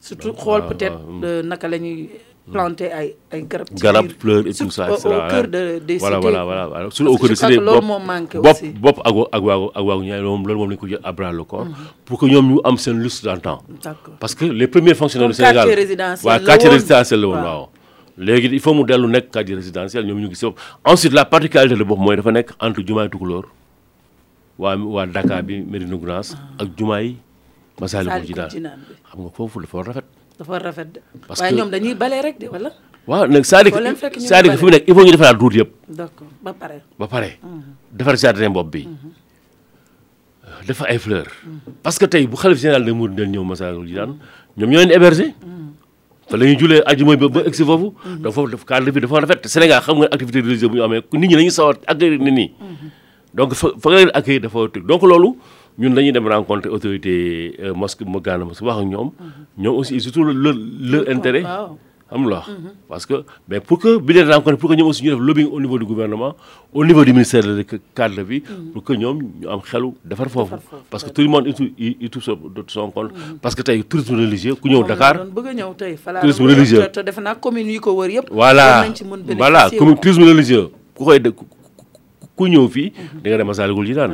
surtout xool peut-être euh, naka la ñuy planter ay ay garab. garab fleur et tout ça et cetera au cœur de des voilà voilà voilà voilà surtout au cœur de cité loolu moo manqué aussi bopp bopp ak ak waagu ak waagu ñaay loolu loolu moom la ñu ko jël à bras le corps. Mhm. pour que ñoom ñu am seen lustre dans le temps. d'accord parce que les premiers fonctionnaires du Sénégal quartier résidentiel la woon waaw quartier résidentiel la woon waaw. léegi il faut mu dellu nekk quartier résidentiel ñoom ñu ngi si bopp ensuite la particularité de bopp mooy dafa nekk entre jumaay Tukulóor waa waa Dakar bi Médina Gounass ah. ak jumaa yi Masaalikul Jinaan xam nga foofu dafa rafet dafa rafet de parce que waaye ñoom dañuy bale rek de wala waaw nag Sadik Sadik fi mu nekk il faut ñu defaraat duut yëpp d'accord ba pare ba pare mhm. defar jardin bopp bi mhm. dafa ay fleur mhm. parce que tey bu xalif général de Mouride ñëw Masaalikul Jinaan ñoom ñoo leen héberger fa la ñuy julee ajuma ba ba egg si foofu. Mhm. dafa foofu daf cadre bi dafa rafet Sénégal xam nga activité religieuse bu ñu amee nit ñi dañuy sawar accueillir nit ñi. Mhm. donc fa fa nga leen accueillir dafa tëj donc loolu ñun dañuy dem rencontrer autorité euh, mosquée mu gànna mosquée wax ak ñoom. Mhm. ñoom aussi surtout le leur intérêt. xam nga parce que mais pour que bi leen rencontrer pour que ñoom aussi ñu def lobbying au niveau du gouvernement au niveau du ministère de cadre de vie mm. pour que ñoom ñu am xelu defar foofu parce que tout le monde il tout son compte mm. parce que tey tourisme religieux ku ñëw Dakar tourisme religieux te defe naa commune yi ko wër yëpp voilà voilà commune tourisme religieux ku koy ku ñëw fii mm-hmm. di nga dem Massalikul Jinaan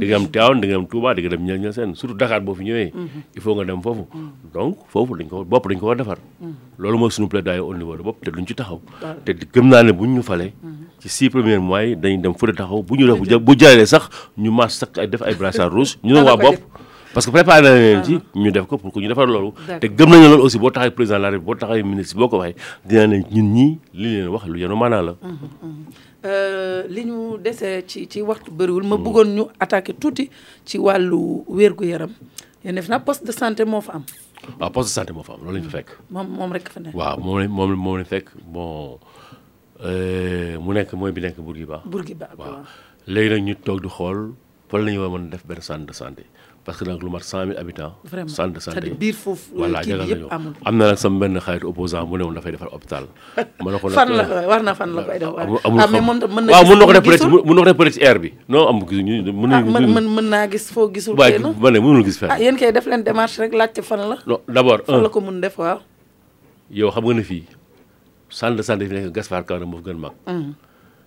di nga dem Tivaouane di nga dem Touba di nga dem Niassène surtout Dakar boo fi ñëwee mm-hmm. il faut nga dem foofu mm. donc foofu dañ ko bopp dañ ko war defar. Mm-hmm. loolu mooy suñu plaidoyer au niveau de bopp te duñ ci taxaw. te gëm naa ne buñ ñu falee. Mm-hmm. ci six premiers mois yi dañ dem fële taxaw bu ñu def bu jaralee sax ñu maas sax ay def ay brassard rouge ñu ne waa bopp. parce que préparé na leen ci ah. ñu def ko pour que ñu defar loolu. te gëm nañu loolu aussi boo taxawee président de la République boo taxawee ministre boo ko waxee dina ne ñun ñii li leen wax lu yenu maanaa la. Mm-hmm, Euh, li ñu dese ci ci waxtu bëriwul ma mm. bëggoon ñu attaqué tuuti ci wàllu wér-gu-yaram yéen def naa poste de santé moo fa am. waaw poste de santé moo fa am loolu lañ fa fekk. moom moom rek fa nekk. waaw moom lañ moom moom lañ fekk bon euh, mu nekk mooy bi nekk Bourguiba. Bourguiba waaw léegi nag ñu toog di xool fan la ñu war a mën a def benn centre de santé parce que nag lu mat cent mille habitants. vraiment centre de santé biir foofu. voilà jagal nañu am na nag sama benn xarit opposant mu ne woon dafay defar hôpital. ma ne ko fan la war na fan la koy def waaw ah, mais mën mën na waaw mën na ko def peut être mën na ko def peut être ci air bi non am gisuñu mën ah, mën mën mën naa gis foo gisul waaye ma ne mënul gis fenn ah yéen kay def leen démarche rek laajte fan la non d' abord fan la ko mën def waaw yow xam nga ne fii centre de santé fi nekk Gaspard Camara moo fi gën mag mm.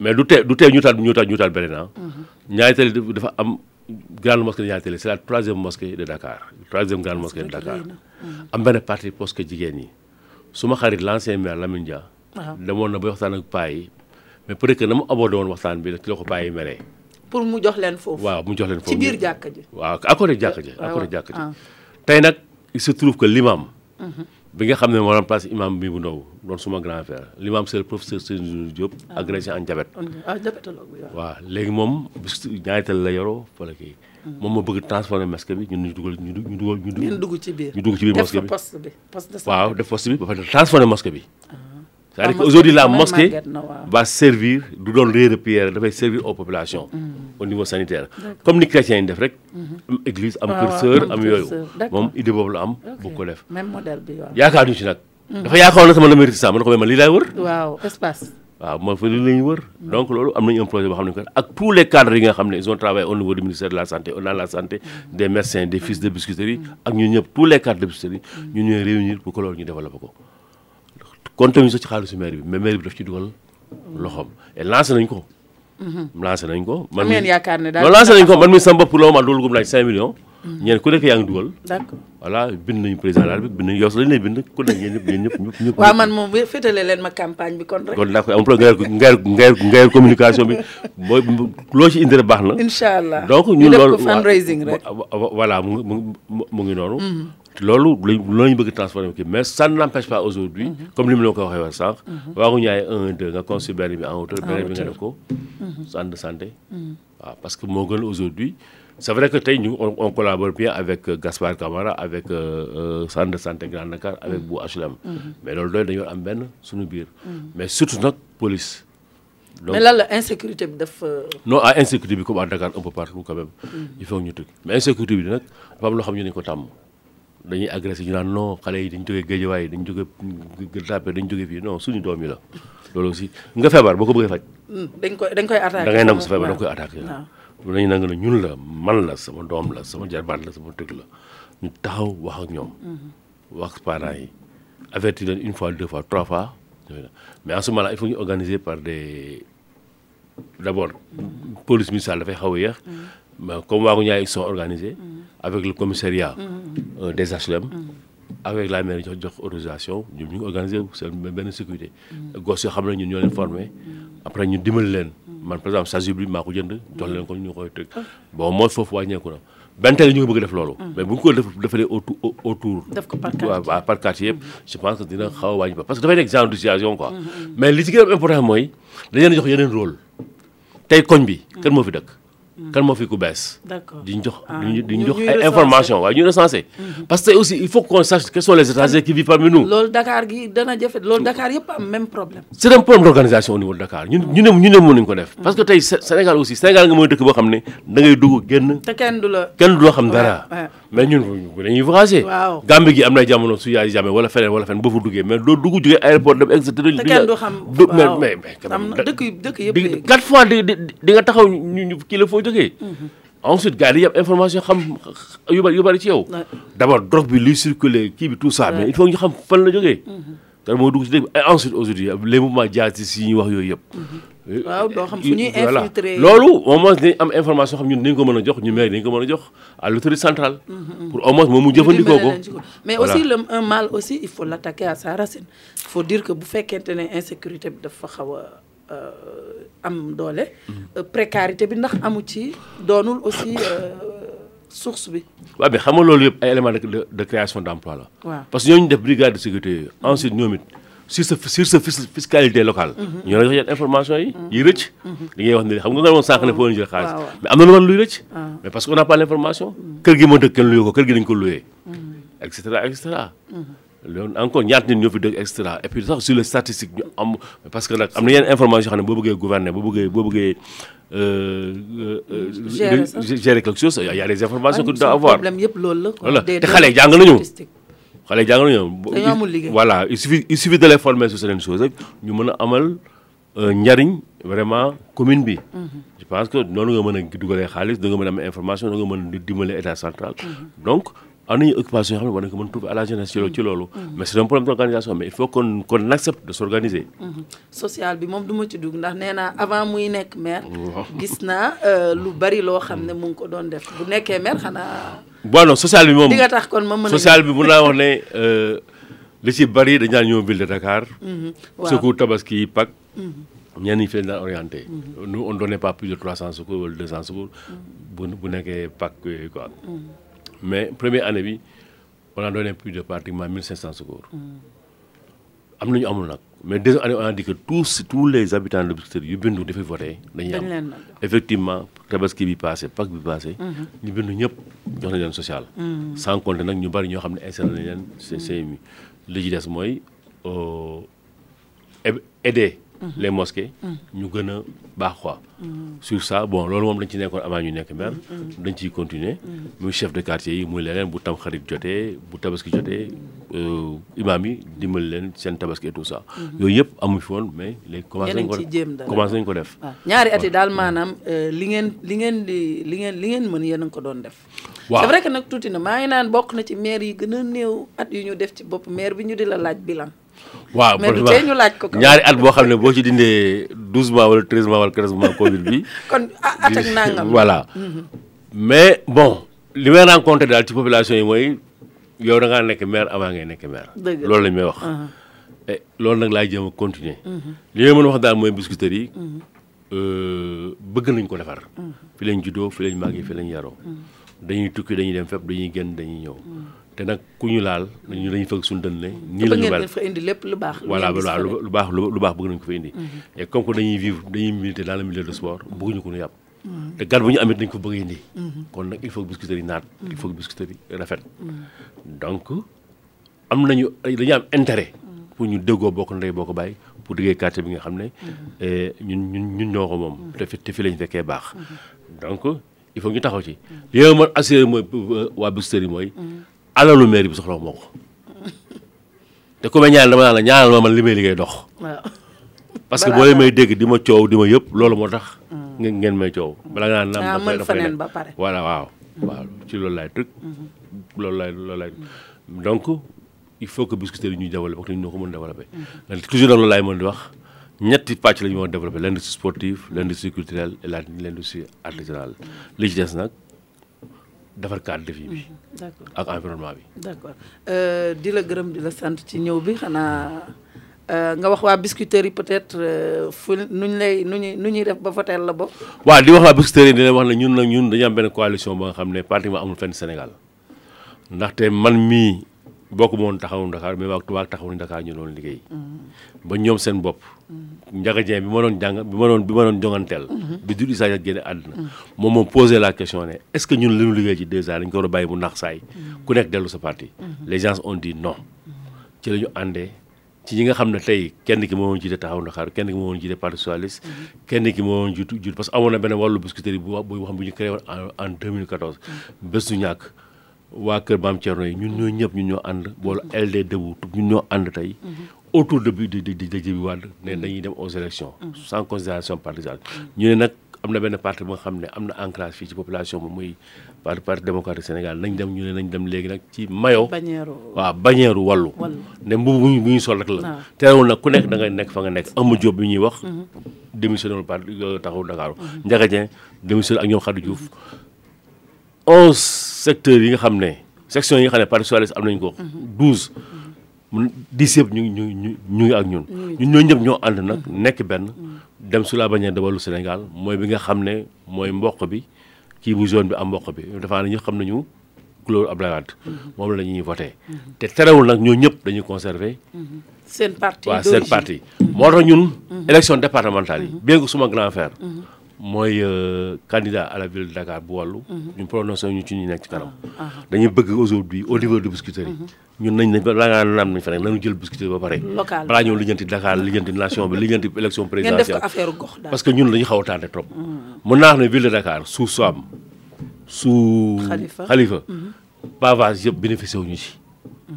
mais du tee du tee ñu taal ñu taal ñu taal beneen ah. Mhm. ñaari tali dafa am grande mosquée de ñaari tali c'est la troisième mosquée de Dakar troisième grande mosquée de Dakar. Mhm. am benn parti parce que jigéen ñi suma xarit l'ancien maire Lamine Dia. waaw demoon na ba waxtaan ak paa yi mais peut être que na mu abordé woon waxtaan bi rek ci la ko paa yi meree. pour mu jox leen foofu. waaw mu jox leen foofu ci biir jàkka ji. waaw à côté jàkka ji à côté jàkka ji. Ah. tey nag il se trouve que l'imam Mhm. bi nga xam ne moo remplacé imam bi bu ndaw doon suma grand frère l'imam c'est le professeur Seydou Diop ah. agrégé en diabète ah, waaw léegi moom bis ñaari tali la yoroo wala kii mhm. moom moo bëgg transformer mosquée bi ñun ñu dugal ñu ñu dugal ñu dugg ci biir ñu dugg ci biir mosquée bi waaw def poste bi ba pare transformer mosquée bi ah. c'est-à-dire qu'aujourd'hui la mosquée va servir du doon réer pierre dafay servir aux populations mm-hmm. au niveau sanitaire comme ni chrétiens yi def rek mm-hmm. église am kër ah, sœur am yooyu moom idée boobu la am bu ko def même modèle bi waaw yaakaar ñu ci nag mm-hmm. dafa yaakaaroon na sama la mérite sax ma ne ko mais man lii laay wër waaw espace waaw mooy fa li la ñu wër donc loolu am nañu un projet boo xam ne que ak tous les cadres yi nga xam ne ils ont travaillé au niveau du ministère de la santé au la santé des médecins des fils de biscuiterie ak ñun ñëpp tous les cadres de biscuiterie ñu ñooy réunir pour que loolu ñu développé ko compté wuñ sax ci xaalisu maire bi mais maire bi daf ci dugal loxoom et lancé nañ ko. Mhm. lancé nañ ko. man mii yaakaar ne daal lancé nañ ko man mii sama bopp loo ma dool gum laaj 5 millions. Mhm. ñeen ku nekk yaa ngi dugal. d'accord voilà bind nañu président daal bi bind nañu yow sax dañu lay bind ku nekk ñeen ñëpp ñeen ñëpp ñëpp ñëpp. waaw man moom féetale leen ma campagne bi kon rek. kon d'accord am problème ngay ngay ngay communication bi mooy loo ci indi rek baax na. incha allah donc ñun loolu ñu def ko fundraising rek. voilà mu mu mu ngi noonu. Mhm. loolu loolu ñu bëgg transformer kii mais ça n'empêche pas aujourd'hui mhm. comme li mu la ko waxee woon sànq. Mhm. waagu ñaay un deux nga construire benn bi en hauteur. beneen bi nga def ko. Mhm. centre de santé. waaw parce que moo gën aujourd'hui c'est vrai que tey ñu on collabore bien avec euh, Gaspard Camara avec euh, euh, centre de santé Grand Dakar avec bu HLM. mais loolu doy dañoo am benn suñu biir. mais surtout nag police. mais là, l'insécurité, euh, non ah, insécurité bi comme à Dakar un peu partout quand même. Mm. il faut ñu tëj mais insécurité bi nag dafa am loo xam ñu ne ko tàmm dañuy agressé ñu naan non xale yi dañu jógee géejewaay dañu jógee gën tàppe dañu jógee fii non suñu doom yi la loolu aussi nga feebar boo ko bëggee faj. Mm, dañ koy dañ koy attaqué da ngay nangu sa feebar da nga koy attaqué. waaw dañu nangu ne ñun la man la sama doom la sama jarbaat la sama tëgg la ñu taxaw wax ak ñoom. Mm-hmm. wax parents yi avertir leen une fois deux fois trois fois mais en ce moment là il faut ñu organiser par des d' abord police municipale dafay xaw a yéex. Mm. mais comme waagu ñaay ils sont organisés. Mm. avec le commissariat. Mm. Euh, des HLM. avec la mairie jox jox autorisation ñun ñu ngi organisé seen benn sécurité. gos yoo xam ne ñun ñoo leen formé. après ñu dimbali leen. man par exemple sage bi maa ko jënd jox leen ko ñu koy teg bon mooy foofu wàññeeku na. benn télé ñu ngi bëgg def loolu. Mm. mais bu ñu ko def defalee autour autour. def ko par quartier waaw par quartier yëpp. Mm-hmm. je pense que dina xaw a wàññi ba parce que dafay nekk genre de situation quoi. Mm-hmm. mais li ci gën a important mooy dañu leen jox yeneen rôle tey koñ bi. Mm. kan moo fi dëkk. Mm. kan moo fi ku bees. d'accord di ñu jox ah, di ñu jox ay information waaye ñu recensé. Mm-hmm. parce que aussi il faut qu'on sache quels sont les étrangers qui vivent parmi nous. loolu Dakar gi dana jafe loolu Dakar yëpp am même problème. c'est un problème d'organisation au niveau de Dakar ñun ñu ne ñu ne mënuñ ko def. parce que tey Sénégal aussi Sénégal nga mooy dëkk boo xam ne da ngay dugg génn. te kenn du la kenn du la xam dara. mais ñun dañuy voyager. waaw Gambie gi am na jamono su yaay jàmmee wala feneen wala feneen ba fa duggee mais doo dugg jógee aéroport dem exit. te kenn du xam waaw mais mais mais. am na dëkk dëkk yëpp di quatre fois di di nga taxaw ñu ñu kii la foo jógee. ensuite gars yi yëpp information xam yu bari yu bari ci yow. d'abord drogue bi luy circuler kii bi tout ça mais il faut ñu xam fan la jógee. te moo dugg ci dëkk et ensuite aujourd'hui les mouvements djihadistes yi ñuy wax yooyu yëpp. Mhm. waaw doo xam fu ñuy infiltrer loolu au moins dañ am information xam ñun dañ ko mën a jox ñu maire dañ ko mën a jox à l'autorité centrale. Mhm. pour au moins moom mu jëfandikoo ko. mais aussi le un mal aussi il faut l'attaquer à sa racine. il faut dire que bu fekkente ne insécurité bi dafa xaw a. euh, am doole. Euh, précarité bi ndax amu ci doonul aussi euh, source bi. waaw mais xam nga loolu yëpp ay éléments de de création d' emploi la. waaw parce que ñooñu def brigade de sécurité yooyu ensuite ñoom it sur sa sur sa fiscalité locale. Mhm. ñoo la jox yenn information yi. Mhm. yi rëcc. Mhm. li ngay wax ne xam nga nga woon sànq ne foo ñu jël xaalis. mais am na lu war luy rëcc. Ah. mais parce que on n'a pas l' information. kër gi moo dëkk kenn luyoo ko kër gi dañ ko luyee. et cetera et cetera. loolu encore ñaata nit ñoo fi dëkk extra et puis sax sur les statistiques ñu am parce que nag am na yenn information yoo xam ne boo bëggee gouverner boo bëggee boo bëggee. Euh, euh, euh, gérer quelque chose il y a des informations que tu dois avoir problème yëpp loolu la. voilà te xale yi jàng nañu. xale yi jàng nañu. dañoo amul liggéey voilà il suffit il suffit de les former sur certaines choses rek ñu mën a amal. Euh, njariñ vraiment commune bi. Mhm. je pense que noonu nga mën a dugalee xaalis da nga mën a am information da nga mën a dimbale état central. Mhm. donc am nañu occupation yoo xam ne war nañu ko mën trouver à la jeunesse ci loolu ci mhm. loolu. mais c'est un problème d'organisation mais il faut qu'on qu'on accepte de s'organiser. social bi moom du ma ci dugg ndax nee naa avant muy nekk maire. gis naa euh, lu bari loo xam ne mu ngi ko doon def bu nekkee maire xanaa. bon non social bi moom di nga tax kon ma mën social bi mun naa wax ne. Euh, li ci bari dañ daan ñëw ville de Dakar. Mhm. waaw secours tabaski yi Pâques. Mhm. ñenn ñi fi leen daan orienté. Mhm. nous on donnait pas plus de 300 secours wala 200 secours. bu bu nekkee Pâques yooyu quoi. mais première année bi on a donné plus de pratiquement 1500 secours. am na ñu amul nag. mais des années on a dit que tous tous les habitants de Biscuiterie yu bindu dafay voté dañuy am effectivement tabaski bi passé Pâques bi passé mhm. ñu bindu ñëpp jox nañ leen social mhm. sans compter nag ñu bari ñoo xam ne installé nañ leen CMU mhm. li ci des mooy euh, aider les mosquées ñu gën a baax quoi Mm-hmm. sur ça bon loolu moom dañ ci nekkoon avant ñu nekk maire. Mm-hmm. dañ ciy continuer. Mm-hmm. muy chef de quartier yi muy leneen bu tam xarit jotee bu tabaski jotee euh, imaam yi dimbali leen seen tabaski et tout ça. yooyu yëpp amu fi woon mais léegi. commencé nañ ko commencé nañ ko def. Ah, ñaari at yi daal maanaam euh, li ngeen li ngeen di li ngeen li ngeen mën yéen a ko doon def. waaw c'est vrai que nag tuuti na maa ngi naan bokk na ci maire yi gën a néew at yu ñu def ci bopp maire bi ñu di la laaj bilan. waaw mais du tee ñu laaj ko ñaari at boo xam ne boo ci dindee douze mois wala treize mois wala quinze mois Covid bi. kon ah, at ak nangam voilà. Mhm. mais bon li may rencontré daal ci population yi mooy yow da ngaa nekk maire avant ngay nekk maire. loolu lañ may wax. Uh-huh. Eh, loolu nag laay jéem a continuer. Mhm. li may mën a wax daal mooy biscuiterie yi. Mhm. euh, bëgg nañ ko defar. Mm. fi lañ juddoo fi lañ màggee fi lañ yaroo. Mm. dañuy tukki dañuy dem fépp dañuy génn dañuy ñëw. Mm. te nag ku ñu laal dañu dañuy fëgg suñu dënn ne nii la ñu mel fa indi lépp lu baax voilà voilà lu baax lu baax bëgg nañu ko fa indi mm-hmm. et comme que dañuy vivre dañuy militer dans le milieu de sport bëgguñu ko ñu yàpp mm-hmm. te gan bu ñu amit dañ ko bëgg indi mm-hmm. kon nag il faut que biscuiterie yi naat il faut que biscuiterie yi rafet donc am nañu dañu am intérêt. pour ñu déggoo bokk ndey boo ko bàyyi pour liggéey quartier bi nga xam ne. Eh, ñun ñun ñun ñoo ko moom. te fi te fi lañ fekkee baax. donc il faut ñu taxaw ci. li nga mën assuré mooy euh, waa Biscuiterie yi mooy. alalu mairie bi soxla moo ko. te ku may ñaanal dama naan la ñaanal ma man li may liggéey dox. parce que boo leen may dégg di ma coow di ma yëpp loolu moo tax. ngeen ngeen may coow. bala nga naan naam dafay dafay ne voilà waaw. waaw ci loolu laay tëj. loolu laay loolu laay. donc il faut que biscuiterie yi ñuy développé parce que ñoo ko mën développé. Mm-hmm. toujours nag loolu laay mën di wax ñetti pàcc la ñu mën développé l'industrie sportive l'industrie culturelle et la l'industrie artisanale mm-hmm. li ci des nag defar cadre de vie bi. Mm-hmm. d'accord ak environnement bi. d'accord euh, di la gërëm di la sant ci ñëw bi xanaa. Euh, nga wax waa biscuiterie yi peut-être euh, fu nuñ lay nu ñuy nu ñuy def ba voteel la bopp. waaw di wax waa biscuiterie yi dina wax ne ñun nag ñun dañu am benn coalition ba nga xam ne pratiquement amul fenn Sénégal. ndaxte man mii bokk moon taxawu Dakar mais waa waa taxawu Dakar ñu doon liggéey. Mm-hmm. ba ñoom seen bopp. Mm-hmm. Ndiaga Dieng bi ma doon jàng bi ma doon bi ma doon jonganteel. Mm-hmm. bi Doudou Issa Diagne génne àdduna. moom moo posé la question ne est-ce que ñun li ñu liggéey ci deux ans dañ ko war a bàyyi mu nax saay ku nekk dellu sa parti. les gens ont dit non. ci la ñu àndee ci ñi nga xam ne tey kenn ki moo woon jiite taxaw Ndakaaru kenn ki moo woon jiite parti socialiste mhm. kenn ki moo woon jiitu jiitu parce que amoon na benn wàllu biscuiterie bu bu xam bu ñu créé woon en 2014 mhm. bés du ñàkk waa kër Maam Thierno yi ñun ñoo ñëpp ñun ñoo ànd boolu mhm. LD Debout ñun ñoo ànd tey autour de bi de de de Djibi Wade ne dañuy dem aux élections sans considération partisane ñu ne nag am na benn parti bu xam ne am na ancrage fii ci population bi muy parti parti démocratique Sénégal nañ dem ñu ne nañ dem léegi nag ci mayo waaw bañeeru wallu ne mbubu bu ñu bu ñu sol rek la teewul nag ku nekk da nga nekk fa nga nekk Amadou Diop bi ñuy wax mhm. démissionné wul parti euh, taxawu Dakar mhm. Ndiaga Dieng démissionné ak ñoom Khady Diouf mhm. onze secteurs yi nga xam ne section yi nga xam ne parti socialiste am nañ ko douze mun dix yëpp ñu ñu ñu ñu ngi ak ñun. ñun ñoo ñëpp ñoo ànd nag mm. nekk benn. Mm. dem su la bannière de Wallu Sénégal mooy bi nga xam ne mooy mboq bi kii bu zone bi am mboq bi dafa ne ñu xam nañu couleur Abdoulaye Wade. Mm-hmm. moom la ñuy voté. Mm-hmm. te terewul nag ñoo ñëpp dañuy conserver. Mm-hmm. seen parti waaw seen parti. moo tax ñun. élection départementale yi. bien que suma grand frère. mooy euh, candidat à la ville de Dakar bu wàllu mhm. ñu prononcé ñu ci ñu nekk ci kanam ah, ah, ah. dañuy bëgg aujourd'hui au niveau de Biscuiterie yi mhm. ñun nañ nañ balaa ngaa naan nañ fa rek nañu jël biscuit ba pare. local balaa ñëw lijjanti Dakar lijjanti nation bi lijjanti élection présidentielle affaire gox daal parce que ñun dañu xaw a tardé trop. Mm. mën naa wax ne ville de Dakar sous Soham sous. Khalifa Khalifa. Mm-hmm. pavage yëpp bénéficié wu ñu ci. Mm.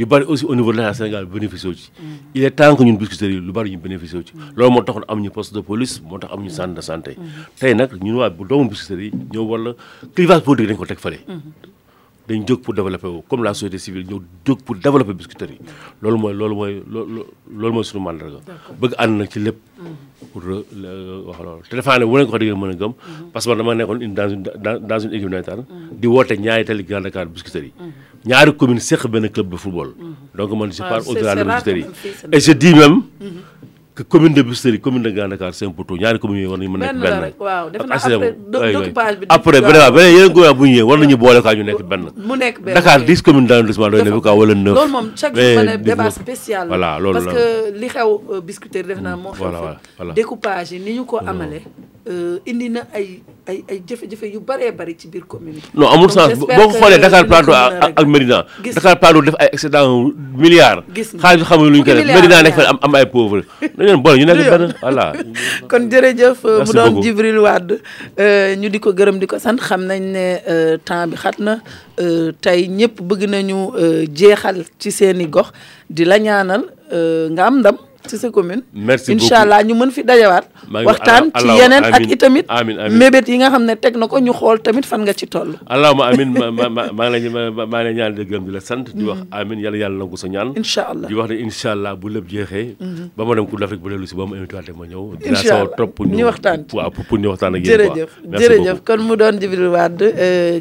yu bari aussi au niveau de la Sénégal bénéficié wu ci. Mm. il est temps que ñun biscuiterie yi lu bari ñu bénéficié wu ci. loolu moo taxoon am ñu poste de police moo tax am ñu centre de santé. tey nag ñun waa bu doomu biscuiterie yi ñoo war la clivage politique dañ ko teg fële. Mm-hmm. dañ jóg pour développer wu comme la société civile ñu jóg pour développer biscuiterie yi loolu mooy loolu mooy loolu mooy suñu màndarga bëgg ànd nag ci lépp pour euh, euh, wax loolu te defe naa ne wane ko di ngeen mën a gëm mhm. parce que man dama nekkoon une dans une dans une équipe nawetaan mhm. di woote ñaari tali Grand Dakar biscuiterie yi mhm. ñaari commune seq benn club de football donc man je ah, pars au-delà de biscuiterie yi et je dis même que commune de Biscuiterie commune de Grand Dakar c'est un poteau ñaari communes yooyu war nañu mën a nekk benn rek waaw def naa découpage bi après vraiment beneen yeneen gouvernement bu ñu ñëwee war nañu boole kaa ñu nekk benn mu nekk benn Dakar dix communes d'arrondissement doy na fi quoi wala neuf loolu moom chaque jour ma ne débat spécial voilà loolu parce que li xew Biscuiterie def naa moo xew découpage yi ni ñu ko amalee Euh, indi na ay ay ay jafe-jafe yu bëree bëri ci biir commune bi. non amul sens boo ko xoolee Dakar Plateau ak Médina. Dakar Plateau def ay excédent milliards. gis nga xaalis xamuñu lu ñu koy def Médina nekk fa am am ay pauvre dañu leen boole ñu nekk benn voilà. kon jërëjëf euh, mu doon Djibril Wade euh, ñu di ko gërëm di ko sant xam nañ ne temps bi xat na tey ñëpp bëgg nañu jeexal ci seeni gox di la ñaanal nga am ndam. ci sa commune. merci beaucoup incha allah ñu mën fi dajawaat. waxtaan ci yeneen ak itamit. amiin amiin mébét yi nga xam ne teg na ko ñu xool tamit fan nga ci toll. allahumma amiin ma ma ma maa ngi lay ma maa ngi lay ñaan di gërëm di la sant. di wax amiin yàlla yàlla nangu sa ñaan. incha allah di wax ne incha allah bu lépp jeexee. ba ma dem Coupe d'Afrique bu dellu si ba ma invité waat ma ñëw. incha allah dinaa sawar trop pour ñu waxtaan ci waaw pour ñu waxtaan ak yéen. jërëjëf jërëjëf kon mu doon Djibril Wade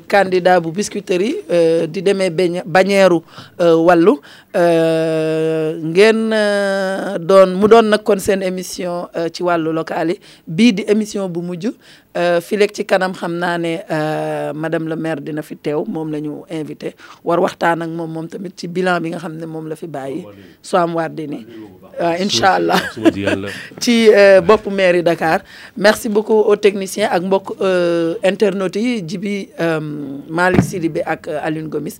candidat bu Biscuiterie di demee bañeeru wàllu Euh, ngeen euh, doon mu doon nag kon seen émission euh, ci wàllu local yi bii di émission bu mujj fileeg ci kanam xam naa ne madame le maire dina fi teew moom la ñu invité war waxtaan ak moom moom tamit ci bilan bi nga xam ne moom la fi bàyyi Soham Wardini waaw incha allah ci bopp mairie Dakar merci beaucoup aux techniciens ak mbokk internautes yi Jibi Malick Sidibé ak Aline Gomis